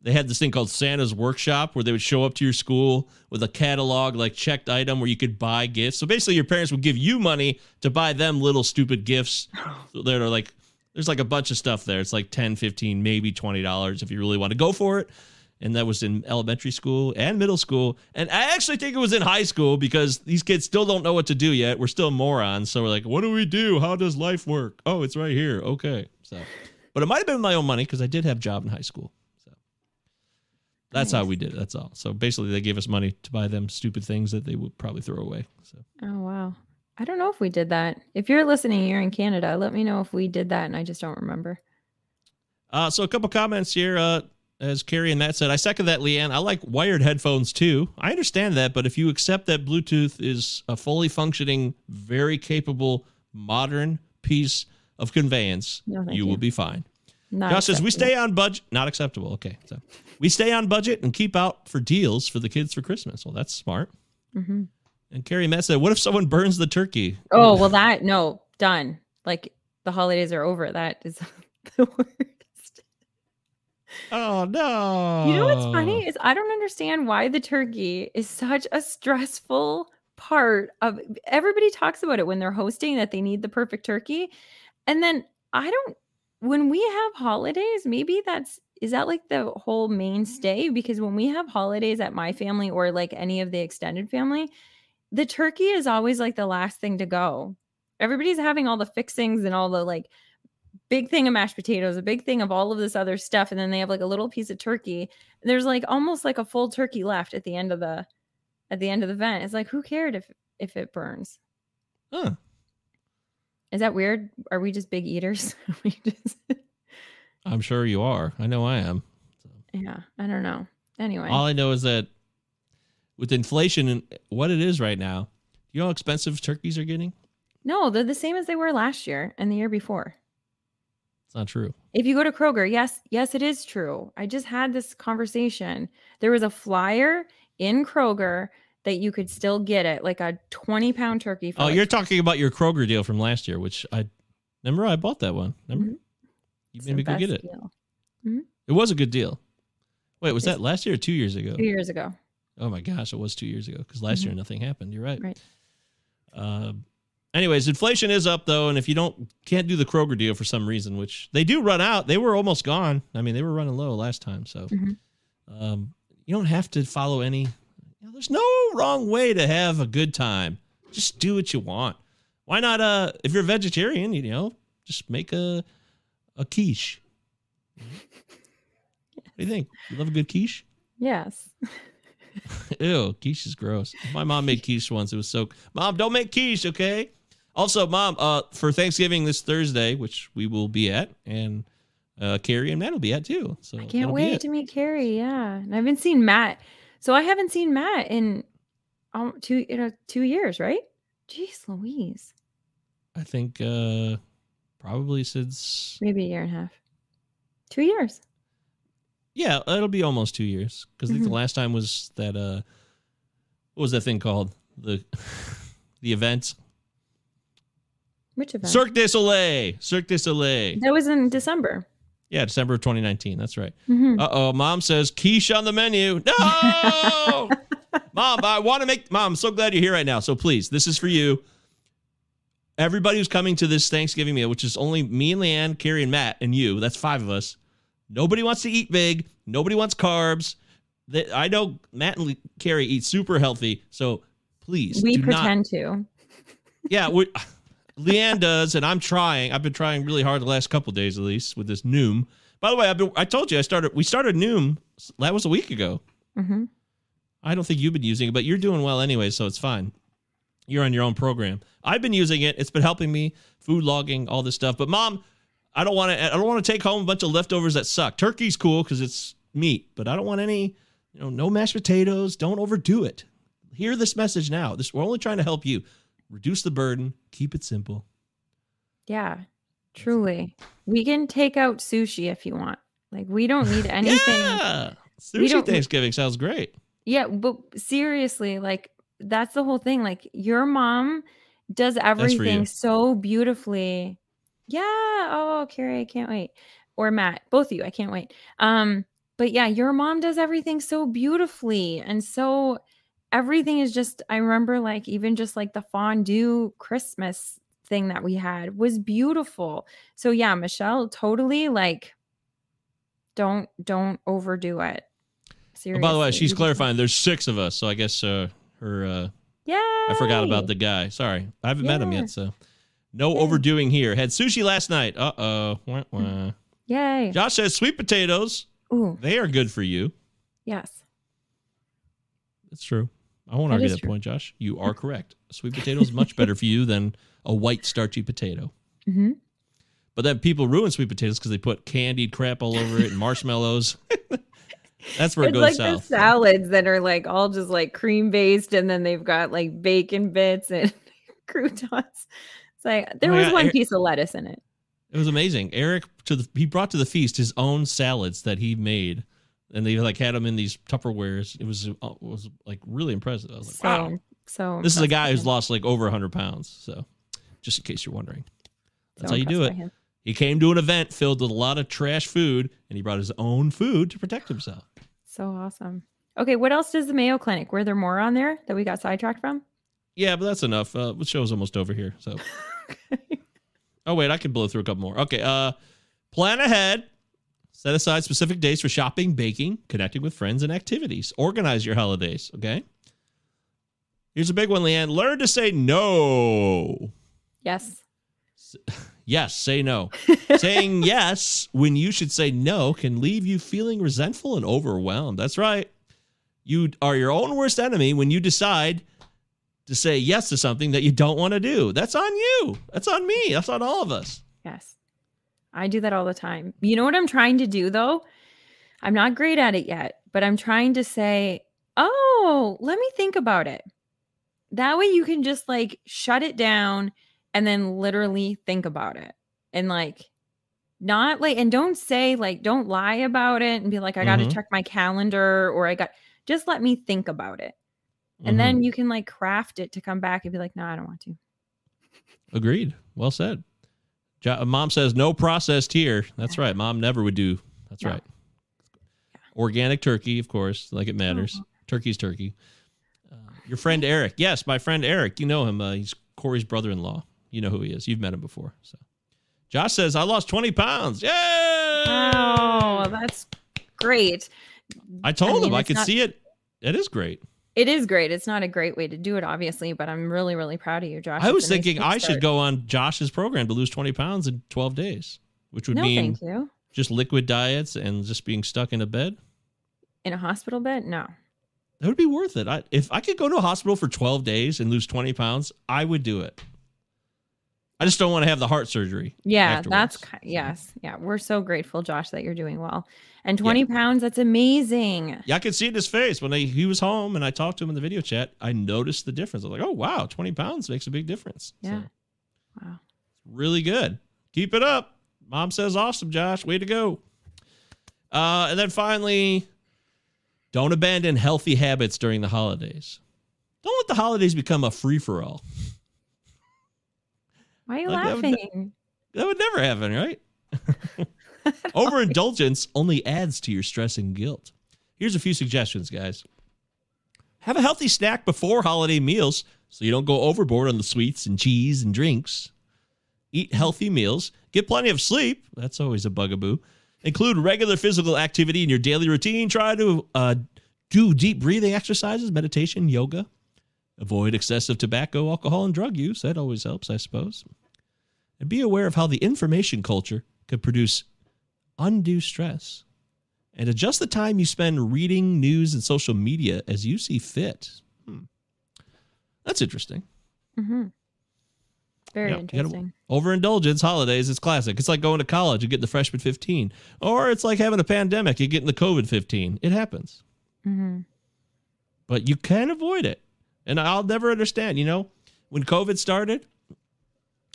they had this thing called Santa's Workshop where they would show up to your school with a catalog, like checked item, where you could buy gifts. So basically, your parents would give you money to buy them little stupid gifts that are like, there's like a bunch of stuff there. It's like 10, 15, maybe $20 if you really want to go for it. And that was in elementary school and middle school. And I actually think it was in high school because these kids still don't know what to do yet. We're still morons. So we're like, what do we do? How does life work? Oh, it's right here. Okay. So, but it might have been my own money because I did have a job in high school. That's nice. how we did it. That's all. So basically, they gave us money to buy them stupid things that they would probably throw away. So. Oh wow! I don't know if we did that. If you're listening, you're in Canada. Let me know if we did that, and I just don't remember. Uh, so a couple comments here. Uh, as Carrie and Matt said, I second that, Leanne. I like wired headphones too. I understand that, but if you accept that Bluetooth is a fully functioning, very capable, modern piece of conveyance, no, you, you, will be fine. Not Josh says we stay on budget. Not acceptable. Okay, so we stay on budget and keep out for deals for the kids for Christmas. Well, that's smart. Mm-hmm. And Carrie Matt said, "What if someone burns the turkey?" Oh well, that no done. Like the holidays are over. That is the worst. Oh no! You know what's funny is I don't understand why the turkey is such a stressful part of. Everybody talks about it when they're hosting that they need the perfect turkey, and then I don't when we have holidays, maybe that's is that like the whole mm-hmm. mainstay? Because when we have holidays at my family or like any of the extended family, the turkey is always like the last thing to go. Everybody's having all the fixings and all the like big thing of mashed potatoes, a big thing of all of this other stuff, and then they have like a little piece of turkey. There's like almost like a full turkey left at the end of the at the end of the event. It's like who cared if if it burns? Huh. Is that weird? Are we just big eaters? we just I'm sure you are. I know I am. So. Yeah, I don't know. Anyway, all I know is that with inflation and what it is right now, you know how expensive turkeys are getting? No, they're the same as they were last year and the year before. It's not true. If you go to Kroger, yes, yes, it is true. I just had this conversation. There was a flyer in Kroger that you could still get it, like a 20 pound turkey. oh, like you're talking about your Kroger deal from last year, which I remember I bought that one. Remember? Mm-hmm. You made me go get it. Mm-hmm. It was a good deal. Wait, was it's, that last year or two years ago? Two years ago. Oh my gosh, it was two years ago because last mm-hmm. year nothing happened. You're right. Right. Uh, anyways, inflation is up though, and if you don't can't do the Kroger deal for some reason, which they do run out, they were almost gone. I mean, they were running low last time, so mm-hmm. um, you don't have to follow any. You know, there's no wrong way to have a good time. Just do what you want. Why not? Uh, if you're a vegetarian, you know, just make a a quiche. What do you think? You love a good quiche? Yes. Ew, quiche is gross. My mom made quiche once. It was so. Mom, don't make quiche, okay? Also, mom, uh, for Thanksgiving this Thursday, which we will be at, and uh, Carrie and Matt will be at too. So I can't wait to meet Carrie. Yeah, and I haven't seen Matt, so I haven't seen Matt in um two you know two years, right? Jeez, Louise. I think uh probably since maybe a year and a half, two years. Yeah, it'll be almost two years because mm-hmm. the last time was that uh, what was that thing called the the event? Which event? Cirque du Soleil. Cirque du Soleil. That was in December. Yeah, December of 2019. That's right. Mm-hmm. Uh oh, mom says quiche on the menu. No, mom, I want to make. Mom, I'm so glad you're here right now. So please, this is for you everybody who's coming to this Thanksgiving meal, which is only me and Leanne, Carrie, and Matt, and you, that's five of us. Nobody wants to eat big. Nobody wants carbs. I know Matt and Carrie eat super healthy, so please. We pretend not, to. Yeah, we, Leanne does, and I'm trying. I've been trying really hard the last couple days, at least, with this Noom. By the way, I've been, I told you I started. We started Noom. That was a week ago. Mm-hmm. I don't think you've been using it, but you're doing well anyway, so it's fine you're on your own program. I've been using it. It's been helping me, food logging, all this stuff. But mom, I don't want to. I don't want to take home a bunch of leftovers that suck. Turkey's cool because it's meat, but I don't want any. You know, no mashed potatoes. Don't overdo it. Hear this message now. This we're only trying to help you reduce the burden, keep it simple. Yeah, truly. We can take out sushi if you want. Like we don't need anything. yeah, sushi Thanksgiving sounds great. Yeah, but seriously, like that's the whole thing. Like your mom does everything so beautifully. Yeah. Oh, Carrie, I can't wait. Or Matt, both of you, I can't wait. Um, but yeah, your mom does everything so beautifully and so everything is just I remember like even just like the fondue Christmas thing that we had was beautiful. So yeah, Michelle totally like don't don't overdo it. Seriously. Oh, by the way, she's clarifying there's 6 of us, so I guess uh her uh Yeah. I forgot about the guy. Sorry. I haven't yeah. met him yet, so no yeah. overdoing here. Had sushi last night. Uh-oh. Wah, wah. Yay. Josh says sweet potatoes. Ooh. They are good for you. Yes. That's true. I won't that argue that true. point, Josh. You are correct. Sweet potato is much better for you than a white starchy potato. Mm-hmm. But then people ruin sweet potatoes because they put candied crap all over it and marshmallows. That's where it's it goes like south. The salads that are like all just like cream based, and then they've got like bacon bits and croutons. It's like there oh, was yeah, one Eric, piece of lettuce in it. It was amazing. Eric to the he brought to the feast his own salads that he made and they like had them in these Tupperwares. It was uh, it was like really impressive. I was like, so, wow. So this is a guy who's lost like over hundred pounds. So just in case you're wondering, that's so how you do it. He came to an event filled with a lot of trash food, and he brought his own food to protect himself. So awesome. Okay, what else does the Mayo Clinic? Were there more on there that we got sidetracked from? Yeah, but that's enough. Uh, the show's almost over here. So. okay. Oh wait, I can blow through a couple more. Okay. Uh, plan ahead Set aside specific days for shopping, baking, connecting with friends, and activities. Organize your holidays, okay? Here's a big one, Leanne. Learn to say no. Yes. Yes, say no. Saying yes when you should say no can leave you feeling resentful and overwhelmed. That's right. You are your own worst enemy when you decide to say yes to something that you don't want to do. That's on you. That's on me. That's on all of us. Yes. I do that all the time. You know what I'm trying to do though? I'm not great at it yet, but I'm trying to say, "Oh, let me think about it." That way you can just like shut it down and then literally think about it. And like not like and don't say like don't lie about it and be like I got to mm-hmm. check my calendar or I got just let me think about it. And mm-hmm. then you can like craft it to come back and be like, "No, I don't want to." Agreed. Well said. Mom says no processed here. That's right. Mom never would do. That's right. Organic turkey, of course, like it matters. Oh. Turkey's turkey. Uh, your friend Eric. Yes, my friend Eric. You know him. Uh, he's Corey's brother-in-law. You know who he is. You've met him before. So, Josh says I lost twenty pounds. Yay! Oh, that's great. I told I mean, him I could not- see it. It is great. It is great. It's not a great way to do it, obviously, but I'm really, really proud of you, Josh. I was thinking nice I should go on Josh's program to lose 20 pounds in 12 days, which would no, mean thank you. just liquid diets and just being stuck in a bed. In a hospital bed? No. That would be worth it. I, if I could go to a hospital for 12 days and lose 20 pounds, I would do it. I just don't want to have the heart surgery. Yeah, afterwards. that's yes. Yeah, we're so grateful, Josh, that you're doing well. And 20 yeah. pounds, that's amazing. Yeah, I could see it in his face when I, he was home and I talked to him in the video chat. I noticed the difference. I was like, oh wow, 20 pounds makes a big difference. Yeah. So, wow. Really good. Keep it up. Mom says awesome, Josh. Way to go. Uh, and then finally, don't abandon healthy habits during the holidays. Don't let the holidays become a free for all. Why are you like laughing? That would, that would never happen, right? Overindulgence only adds to your stress and guilt. Here's a few suggestions, guys. Have a healthy snack before holiday meals so you don't go overboard on the sweets and cheese and drinks. Eat healthy meals. Get plenty of sleep. That's always a bugaboo. Include regular physical activity in your daily routine. Try to uh, do deep breathing exercises, meditation, yoga. Avoid excessive tobacco, alcohol, and drug use. That always helps, I suppose. And be aware of how the information culture could produce undue stress. And adjust the time you spend reading news and social media as you see fit. Hmm. That's interesting. Mm-hmm. Very yep. interesting. Overindulgence, holidays, it's classic. It's like going to college and getting the freshman 15. Or it's like having a pandemic, and getting the COVID 15. It happens. Mm-hmm. But you can avoid it. And I'll never understand, you know, when COVID started,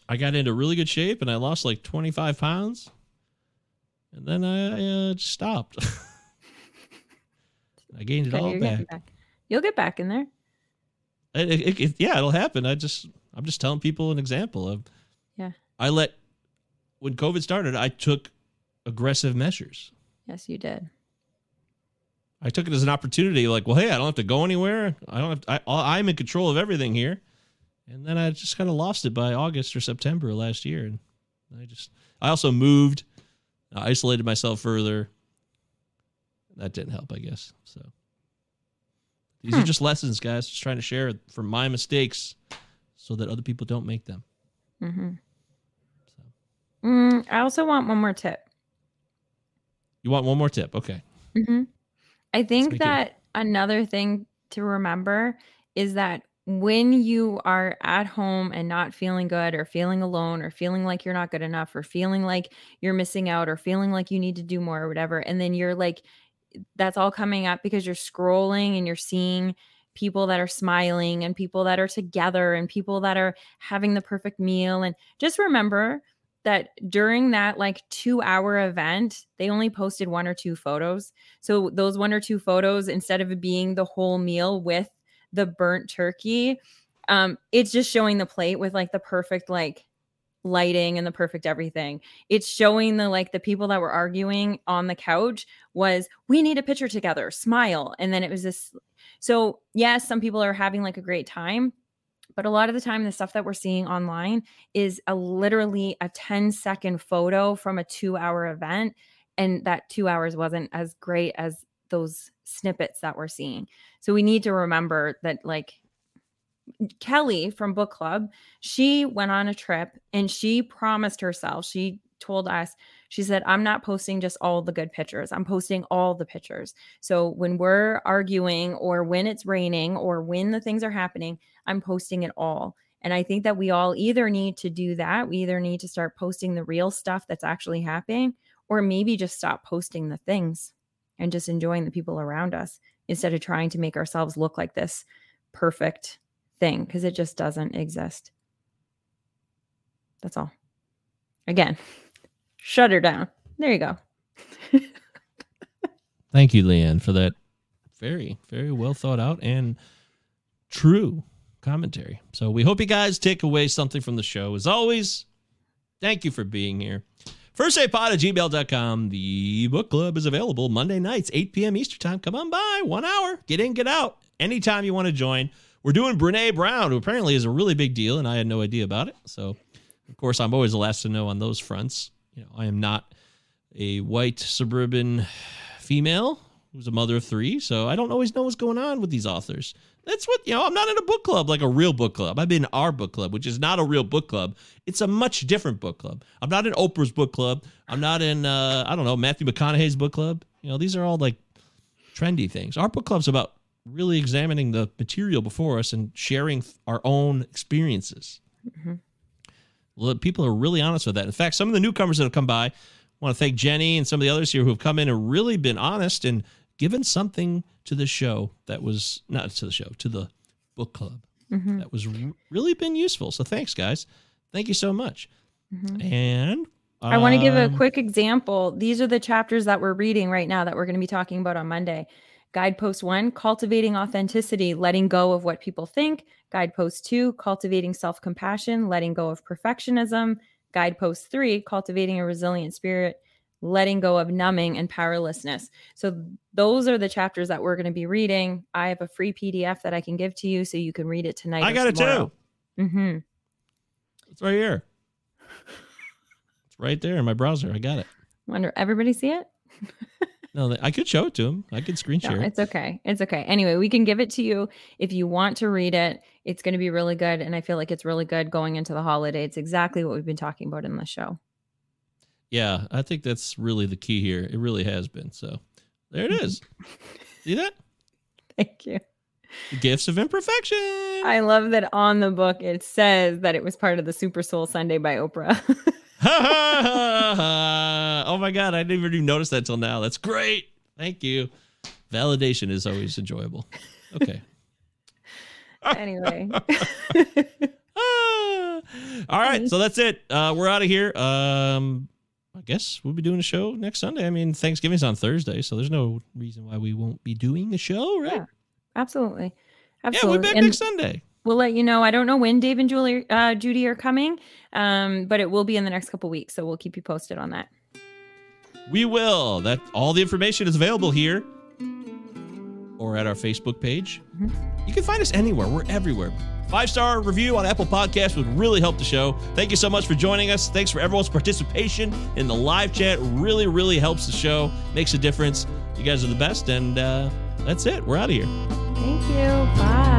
I got into really good shape and I lost like 25 pounds. And then I uh, stopped. I gained it okay, all back. back. You'll get back in there. It, it, it, yeah, it'll happen. I just, I'm just telling people an example of. Yeah. I let, when COVID started, I took aggressive measures. Yes, you did. I took it as an opportunity, like, well, hey, I don't have to go anywhere. I don't have. To, I, I'm in control of everything here. And then I just kind of lost it by August or September last year, and I just. I also moved, I isolated myself further. That didn't help, I guess. So these Hmm. are just lessons, guys. Just trying to share from my mistakes, so that other people don't make them. hmm So. Mm, I also want one more tip. You want one more tip? Okay. hmm I think it- that another thing to remember is that when you are at home and not feeling good or feeling alone or feeling like you're not good enough or feeling like you're missing out or feeling like you need to do more or whatever, and then you're like, that's all coming up because you're scrolling and you're seeing people that are smiling and people that are together and people that are having the perfect meal. And just remember that during that like two hour event, they only posted one or two photos. So those one or two photos, instead of being the whole meal with the burnt turkey, um, it's just showing the plate with like the perfect like lighting and the perfect everything. It's showing the like the people that were arguing on the couch was we need a picture together, smile. And then it was this. So yes, some people are having like a great time, but a lot of the time the stuff that we're seeing online is a literally a 10 second photo from a two hour event and that two hours wasn't as great as those snippets that we're seeing. So we need to remember that like kelly from book club she went on a trip and she promised herself she told us she said i'm not posting just all the good pictures i'm posting all the pictures so when we're arguing or when it's raining or when the things are happening i'm posting it all and I think that we all either need to do that. We either need to start posting the real stuff that's actually happening, or maybe just stop posting the things and just enjoying the people around us instead of trying to make ourselves look like this perfect thing because it just doesn't exist. That's all. Again, shut her down. There you go. Thank you, Leanne, for that very, very well thought out and true commentary. So we hope you guys take away something from the show. As always, thank you for being here. First Aid Pod at gmail.com. The book club is available Monday nights, 8 p.m. Eastern Time. Come on by, one hour. Get in, get out. Anytime you want to join. We're doing Brene Brown, who apparently is a really big deal, and I had no idea about it. So, of course, I'm always the last to know on those fronts. You know, I am not a white suburban female who's a mother of three, so I don't always know what's going on with these authors. That's what you know. I'm not in a book club like a real book club. I'm in our book club, which is not a real book club. It's a much different book club. I'm not in Oprah's book club. I'm not in uh, I don't know Matthew McConaughey's book club. You know, these are all like trendy things. Our book club's about really examining the material before us and sharing our own experiences. Mhm. Well, people are really honest with that. In fact, some of the newcomers that have come by, I want to thank Jenny and some of the others here who have come in and really been honest and given something to the show that was not to the show to the book club Mhm, that was really been useful. So thanks, guys. Thank you so much. mhm. And I want to give a um, quick example. These are the chapters that we're reading right now that we're going to be talking about on Monday. Guidepost one, cultivating authenticity, letting go of what people think. Guidepost two, cultivating self compassion, letting go of perfectionism. Guidepost three, cultivating a resilient spirit, letting go of numbing and powerlessness. So, those are the chapters that we're going to be reading. I have a free PDF that I can give to you so you can read it tonight. I got it too. Mm-hmm. It's right here. It's right there in my browser. I got it. Wonder, everybody see it? No, I could show it to him. I could screen share. it. it's okay. It's okay. Anyway, we can give it to you if you want to read it. It's going to be really good. And I feel like it's really good going into the holiday. It's exactly what we've been talking about in the show. Yeah, I think that's really the key here. It really has been. So there it is. See that? Thank you. The gifts of imperfection. I love that on the book it says that it was part of the Super Soul Sunday by Oprah. oh my god, I didn't even notice that till now. That's great. Thank you. Validation is always enjoyable. Okay. anyway. Ah. All right, so that's it. Uh, we're out of here. Um, I guess we'll be doing a show next Sunday. I mean, Thanksgiving's on Thursday, so there's no reason why we won't be doing a show, right? Yeah, Absolutely. Yeah, we'll be back And next Sunday. We'll let you know. I don't know when Dave and Julie, uh, Judy are coming, um, but it will be in the next couple weeks. So we'll keep you posted on that. We will. That all the information is available here or at our Facebook page. Mm-hmm. You can find us anywhere. We're everywhere. Five star review on Apple Podcasts would really help the show. Thank you so much for joining us. Thanks for everyone's participation in the live chat. Really, really helps the show, makes a difference. You guys are the best. And uh, that's it. We're out of here. Thank you. Bye.